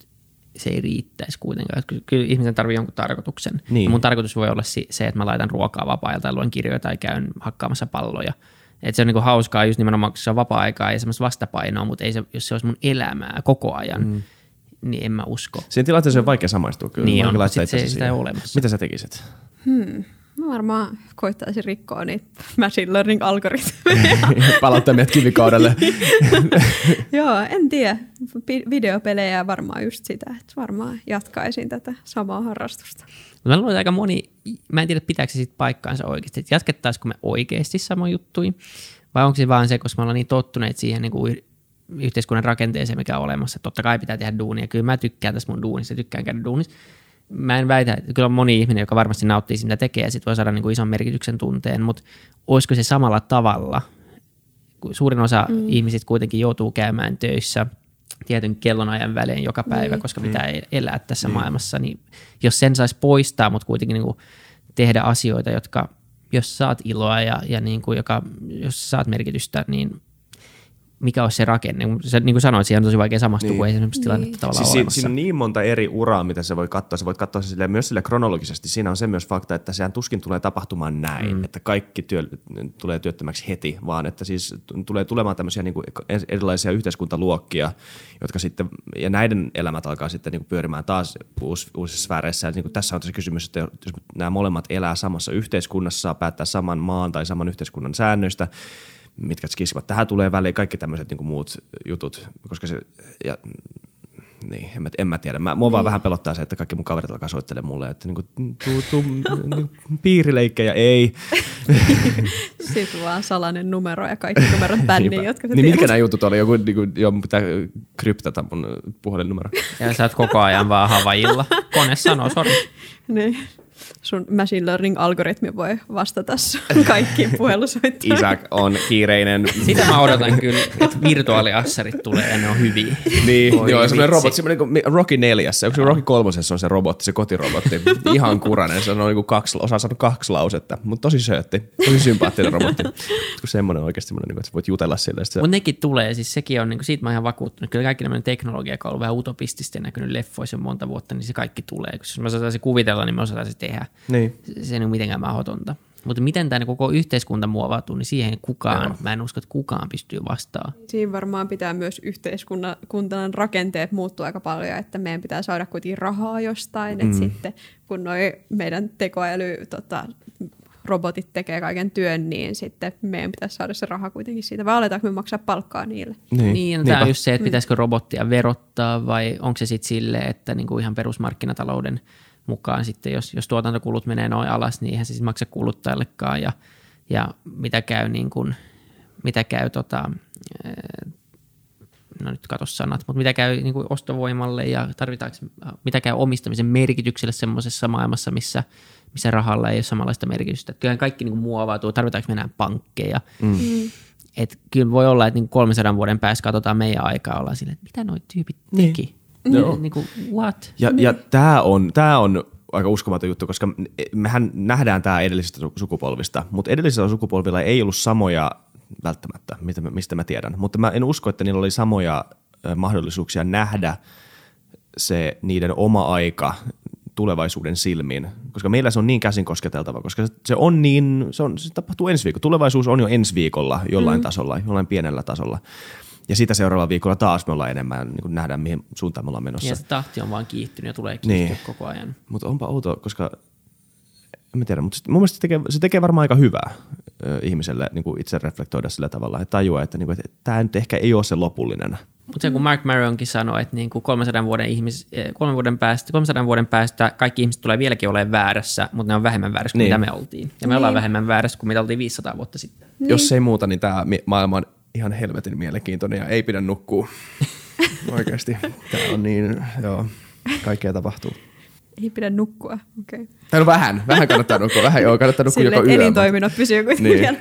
se ei riittäisi kuitenkaan. Kyllä, kyllä ihmisen tarvitsee jonkun tarkoituksen. Niin. Ja mun tarkoitus voi olla se, että mä laitan ruokaa vapaa tai luen kirjoja tai käyn hakkaamassa palloja. Et se on niinku hauskaa just nimenomaan, kun se on vapaa-aikaa ja semmoista vastapainoa, mutta ei se, jos se olisi mun elämää koko ajan, mm. niin en mä usko. Siihen tilanteeseen on vaikea samaistua kyllä. Niin on, sit se, sitä ei ole olemassa. Mitä sä tekisit? Hmm. Mä varmaan koittaisin rikkoa niitä machine learning algoritmeja. Palauttaa meidät kivikaudelle. Joo, en tiedä. Videopelejä varmaan just sitä, että varmaan jatkaisin tätä samaa harrastusta. Mä luulen, että aika moni, mä en tiedä pitääkö se sitten paikkaansa oikeasti, että jatkettaisiko me oikeasti sama juttui Vai onko se vaan se, koska me ollaan niin tottuneet siihen niin kuin yhteiskunnan rakenteeseen, mikä on olemassa. Totta kai pitää tehdä duunia. Kyllä mä tykkään tästä mun duunista, tykkään käydä duunissa. Mä en väitä, että kyllä on moni ihminen, joka varmasti nauttii sitä tekee ja sit voi saada niin kuin ison merkityksen tunteen, mutta olisiko se samalla tavalla? Suurin osa mm. ihmisistä kuitenkin joutuu käymään töissä tietyn kellonajan välein joka päivä, niin. koska pitää mm. elää tässä niin. maailmassa, niin jos sen saisi poistaa, mutta kuitenkin niin kuin tehdä asioita, jotka, jos saat iloa ja, ja niin kuin joka, jos saat merkitystä, niin mikä olisi se rakenne. Se, niin kuin sanoit, siihen on tosi vaikea samastua, niin. kun ei semmoista tilannetta niin. tavallaan siis olemassa. Siinä on niin monta eri uraa, mitä se voi katsoa. Se voit katsoa se sille, myös sille kronologisesti. Siinä on se myös fakta, että sehän tuskin tulee tapahtumaan näin, mm. että kaikki työ, tulee työttömäksi heti, vaan että siis tulee tulemaan tämmöisiä niin kuin erilaisia yhteiskuntaluokkia, jotka sitten, ja näiden elämät alkaa sitten niin kuin pyörimään taas uus, uusissa sfääreissä. Niin kuin tässä on se kysymys, että jos nämä molemmat elää samassa yhteiskunnassa, saa päättää saman maan tai saman yhteiskunnan säännöistä, mitkä skisivat. Tähän tulee väliin kaikki tämmöiset niin muut jutut, koska se, ja, niin, en mä, en mä tiedä. Mä, mua niin. vaan vähän pelottaa se, että kaikki mun kaverit alkaa soittelemaan mulle, että niinku, tuu, tuu, niinku, piirileikkejä ei. Sitten vaan salainen numero ja kaikki numerot bänniin, jotka Niin mitkä nämä jutut oli? Joku, niinku, joo, mun pitää kryptata mun puhelinnumero. Ja sä oot koko ajan vaan Havailla. Kone sanoo, sori. niin sun machine learning-algoritmi voi vastata sun kaikkiin puhelusoittoihin. Isaac on kiireinen. Sitä mä odotan kyllä, että virtuaaliassarit tulee ja ne on hyviä. Niin, Voi joo, semmoinen robotti, semmoinen kuin Rocky neljässä, onko se Rocky kolmosessa on se robotti, se kotirobotti, ihan kurainen, se on niin kuin kaksi, osaa sanoa kaksi lausetta, mutta tosi söötti, tosi sympaattinen robotti. Kun semmoinen oikeasti semmoinen, niin että voit jutella sille. Se... Mutta nekin tulee, siis sekin on, niin kuin, siitä mä oon ihan vakuuttunut, kyllä kaikki tämmöinen teknologia, joka on ollut vähän utopistisesti näkynyt leffoissa monta vuotta, niin se kaikki tulee. Jos mä osaisin kuvitella, niin mä osaisin tehdä. Niin. Se ei ole mitenkään mahdotonta. Mutta miten tämä koko yhteiskunta muovautuu, niin siihen kukaan, Joo. mä en usko, että kukaan pystyy vastaamaan. Siinä varmaan pitää myös yhteiskunnan rakenteet muuttua aika paljon, että meidän pitää saada kuitenkin rahaa jostain, mm. että sitten kun noi meidän tekoäly tota, robotit tekee kaiken työn, niin sitten meidän pitäisi saada se raha kuitenkin siitä, vai aletaanko me maksaa palkkaa niille? Niin, niin tämä on just se, että pitäisikö robottia verottaa vai onko se sitten sille, että niinku ihan perusmarkkinatalouden – mukaan sitten, jos, jos tuotantokulut menee noin alas, niin eihän se siis maksa kuluttajallekaan ja, ja mitä käy, niin kuin, mitä käy tota, no nyt katso sanat, mutta mitä käy niin kuin ostovoimalle ja tarvitaanko, mitä käy omistamisen merkitykselle semmoisessa maailmassa, missä, missä rahalla ei ole samanlaista merkitystä. Kyllähän kaikki niin kuin muovautuu, tarvitaanko enää pankkeja. Mm. mm. Et kyllä voi olla, että niin 300 vuoden päässä katsotaan meidän aikaa, ollaan silleen, että mitä nuo tyypit niin. teki. Niin. Joo. Niin kuin, what? Ja, ja tämä on, tää on aika uskomaton juttu, koska mehän nähdään tämä edellisistä sukupolvista, mutta edellisillä sukupolvilla ei ollut samoja välttämättä, mistä mä tiedän, mutta mä en usko, että niillä oli samoja mahdollisuuksia nähdä se niiden oma aika tulevaisuuden silmiin, koska meillä se on niin käsin kosketeltava, koska se on niin, se, on, se tapahtuu ensi viikolla. Tulevaisuus on jo ensi viikolla jollain mm. tasolla, jollain pienellä tasolla. Ja sitä seuraavalla viikolla taas me ollaan enemmän, niin kuin nähdään mihin suuntaan me ollaan menossa. Ja se tahti on vaan kiihtynyt ja tulee kiihtyä niin. koko ajan. Mutta onpa outo, koska en mä tiedä, mutta mun mielestä se tekee, se tekee varmaan aika hyvää ö, ihmiselle niin kuin itse reflektoida sillä tavalla, että tajua, että, niin kuin, että tämä nyt ehkä ei ole se lopullinen. Mutta se kun Mark Maronkin sanoi, että niin kuin 300 vuoden, ihmis, 300 vuoden, päästä, 300 vuoden päästä kaikki ihmiset tulee vieläkin olemaan väärässä, mutta ne on vähemmän väärässä kuin niin. mitä me oltiin. Ja me niin. ollaan vähemmän väärässä kuin mitä oltiin 500 vuotta sitten. Niin. Jos ei muuta, niin tämä maailma on ihan helvetin mielenkiintoinen ja ei pidä nukkua. Oikeasti. Tämä on niin, joo, kaikkea tapahtuu. Ei pidä nukkua, okei. Okay. Tai no vähän, vähän kannattaa nukkua, vähän joo, kannattaa nukkua Sille joka yö. elintoiminnot pysyy kuitenkin niin.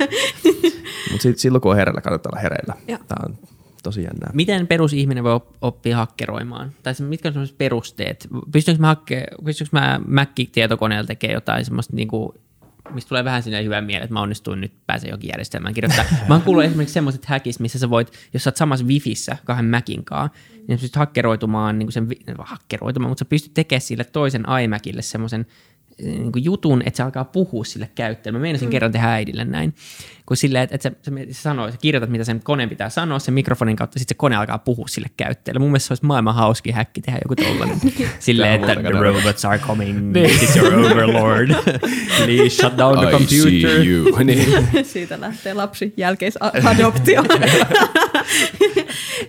Mutta silloin kun on hereillä, kannattaa olla hereillä. Tämä on tosi jännää. Miten perusihminen voi oppia hakkeroimaan? Tai mitkä on sellaiset perusteet? Pystyykö mä, hakke, pystyykö mä Mac-tietokoneella tekemään jotain semmoista niin kuin mistä tulee vähän sinne hyvä mieli, että mä onnistuin nyt pääsee jokin järjestelmään kirjoittaa. Mä oon kuullut esimerkiksi semmoiset häkistä, missä sä voit, jos sä oot samassa wifissä kahden Macin kanssa, niin sä pystyt hakkeroitumaan, niin kuin sen, hakkeroitumaan, mutta sä pystyt tekemään sille toisen iMacille semmoisen niin kuin jutun, että se alkaa puhua sille käyttäjälle. Mä meinasin mm. kerran tehdä äidille näin. Kun sille, että, että se, se, se sanoo, sä kirjoitat, mitä sen koneen pitää sanoa sen mikrofonin kautta, sitten se kone alkaa puhua sille käyttäjälle. Mun mielestä se olisi maailman hauski häkki tehdä joku tollainen. Silleen, että the robots are coming, this is your overlord. Please shut down the computer. I see you. Niin. Siitä lähtee lapsi jälkeisadoptio.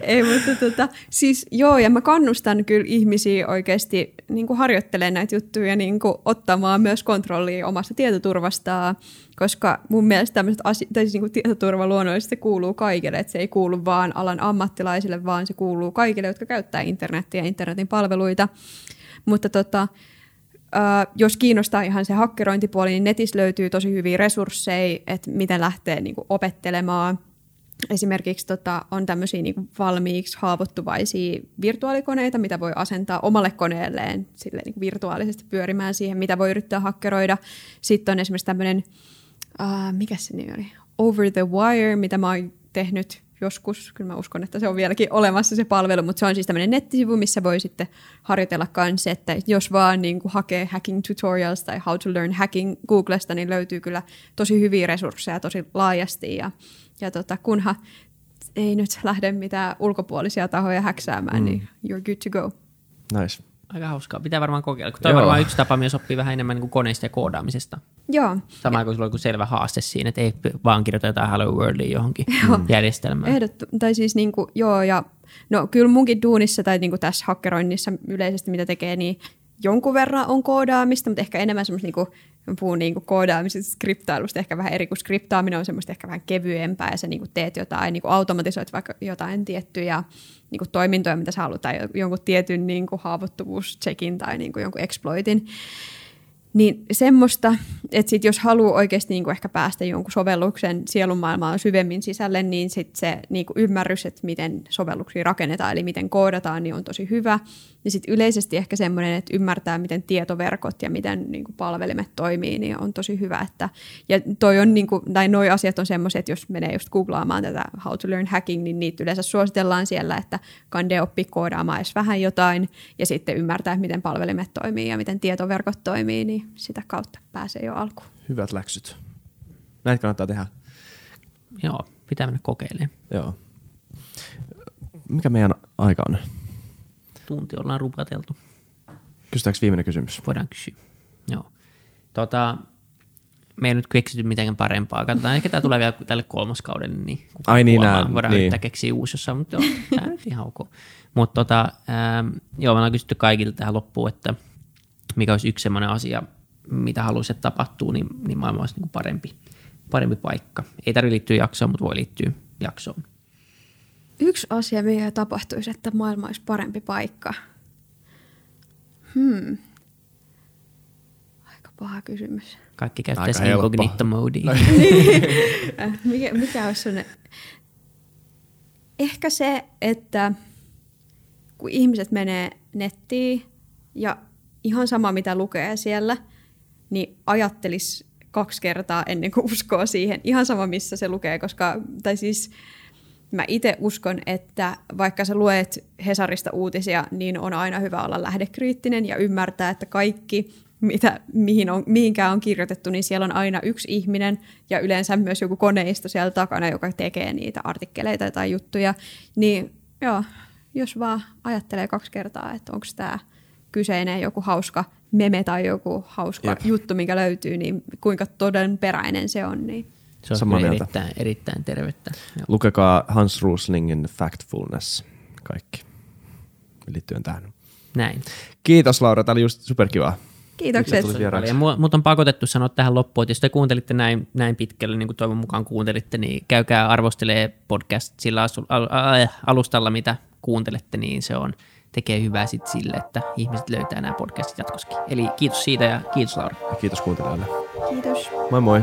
Ei, mutta tota, siis joo, ja mä kannustan kyllä ihmisiä oikeasti niin kuin harjoittelemaan näitä juttuja ja niin ottamaan myös kontrollia omasta tietoturvastaan, koska mun mielestä tämmöiset asi- tai siis niin kuin tietoturva luonnollisesti kuuluu kaikille, että se ei kuulu vaan alan ammattilaisille, vaan se kuuluu kaikille, jotka käyttää internetiä ja internetin palveluita. Mutta tota, Uh, jos kiinnostaa ihan se hakkerointipuoli, niin netissä löytyy tosi hyviä resursseja, että miten lähtee niin kuin opettelemaan. Esimerkiksi tota, on tämmöisiä niin valmiiksi haavoittuvaisia virtuaalikoneita, mitä voi asentaa omalle koneelleen sille, niin virtuaalisesti pyörimään siihen, mitä voi yrittää hakkeroida. Sitten on esimerkiksi tämmöinen, uh, mikä se nimi oli, Over the Wire, mitä mä oon tehnyt joskus, kyllä mä uskon, että se on vieläkin olemassa se palvelu, mutta se on siis tämmöinen nettisivu, missä voi sitten harjoitella kanssa, että jos vaan niin kuin hakee hacking tutorials tai how to learn hacking Googlesta, niin löytyy kyllä tosi hyviä resursseja tosi laajasti ja, ja tota, kunhan ei nyt lähde mitään ulkopuolisia tahoja häksäämään, mm. niin you're good to go. Nice. Aika hauskaa. Pitää varmaan kokeilla. Kun toi on varmaan yksi tapa myös oppii vähän enemmän niin kuin koneista ja koodaamisesta. Joo. Sama kuin sulla on selvä haaste siinä, että ei vaan kirjoita jotain Hello Worldia johonkin joo. järjestelmään. Ehdottu, tai siis niin kuin, joo, ja no kyllä munkin duunissa tai niin kuin tässä hakkeroinnissa yleisesti mitä tekee, niin jonkun verran on koodaamista, mutta ehkä enemmän semmoista niin kuin, puhun niin kuin koodaamisesta, skriptailusta ehkä vähän eri, kuin skriptaaminen on semmoista ehkä vähän kevyempää ja sä niin kuin teet jotain, niin kuin automatisoit vaikka jotain tiettyjä niin kuin toimintoja, mitä sä haluat, tai jonkun tietyn niin kuin haavoittuvuuscheckin tai niin kuin jonkun exploitin. Niin semmoista, että sit jos haluaa oikeasti niinku ehkä päästä jonkun sovelluksen sielunmaailmaan syvemmin sisälle, niin sit se niinku ymmärrys, että miten sovelluksia rakennetaan, eli miten koodataan, niin on tosi hyvä. Ja sitten yleisesti ehkä semmoinen, että ymmärtää, miten tietoverkot ja miten niinku palvelimet toimii, niin on tosi hyvä. Että, ja toi on, niinku, tai noi asiat on semmoisia, että jos menee just googlaamaan tätä How to Learn Hacking, niin niitä yleensä suositellaan siellä, että kande oppi koodaamaan edes vähän jotain, ja sitten ymmärtää, miten palvelimet toimii ja miten tietoverkot toimii, niin sitä kautta pääsee jo alkuun. Hyvät läksyt. Näitä kannattaa tehdä. Joo, pitää mennä kokeilemaan. Joo. Mikä meidän aika on? Tunti ollaan rupateltu. Kysytäänkö viimeinen kysymys? Voidaan kysyä. Joo. Tota, me ei nyt keksity mitenkään parempaa. Katsotaan, ehkä tämä tulee vielä tälle kolmoskaudelle, niin Ai niin, nää, voidaan niin. yrittää keksiä uusi jossain, mutta joo, tämä nyt ihan ok. Mutta tota, ähm, joo, me ollaan kysytty kaikilta tähän loppuun, että mikä olisi yksi sellainen asia, mitä haluaisi, että tapahtuu, niin, niin maailma olisi niin parempi, parempi paikka. Ei tarvitse liittyä jaksoon, mutta voi liittyä jaksoon. Yksi asia, mikä tapahtuisi, että maailma olisi parempi paikka. Hmm. Aika paha kysymys. Kaikki käyttäisi incognito modea. mikä, mikä olisi sellainen? Ehkä se, että kun ihmiset menee nettiin ja ihan sama mitä lukee siellä, niin ajattelis kaksi kertaa ennen kuin uskoo siihen. Ihan sama missä se lukee, koska, tai siis mä itse uskon, että vaikka sä luet Hesarista uutisia, niin on aina hyvä olla lähdekriittinen ja ymmärtää, että kaikki, mitä, mihin on, mihinkään on kirjoitettu, niin siellä on aina yksi ihminen ja yleensä myös joku koneisto siellä takana, joka tekee niitä artikkeleita tai juttuja. Niin joo, jos vaan ajattelee kaksi kertaa, että onko tämä kyseinen joku hauska meme tai joku hauska Jep. juttu, mikä löytyy, niin kuinka todenperäinen se on. Niin. Se on Samaa erittäin, erittäin tervettä. Joo. Lukekaa Hans Ruslingin Factfulness kaikki liittyen tähän. Näin. Kiitos Laura, tämä oli just superkivaa. Kiitokset. Mutta on pakotettu sanoa tähän loppuun, että jos te kuuntelitte näin, näin pitkälle, niin kuin toivon mukaan kuuntelitte, niin käykää arvostelee podcast sillä alustalla, mitä kuuntelette, niin se on – tekee hyvää sit sille, että ihmiset löytää nämä podcastit jatkossakin. Eli kiitos siitä ja kiitos Laura. Ja kiitos kuuntelijoille. Kiitos. Moi moi.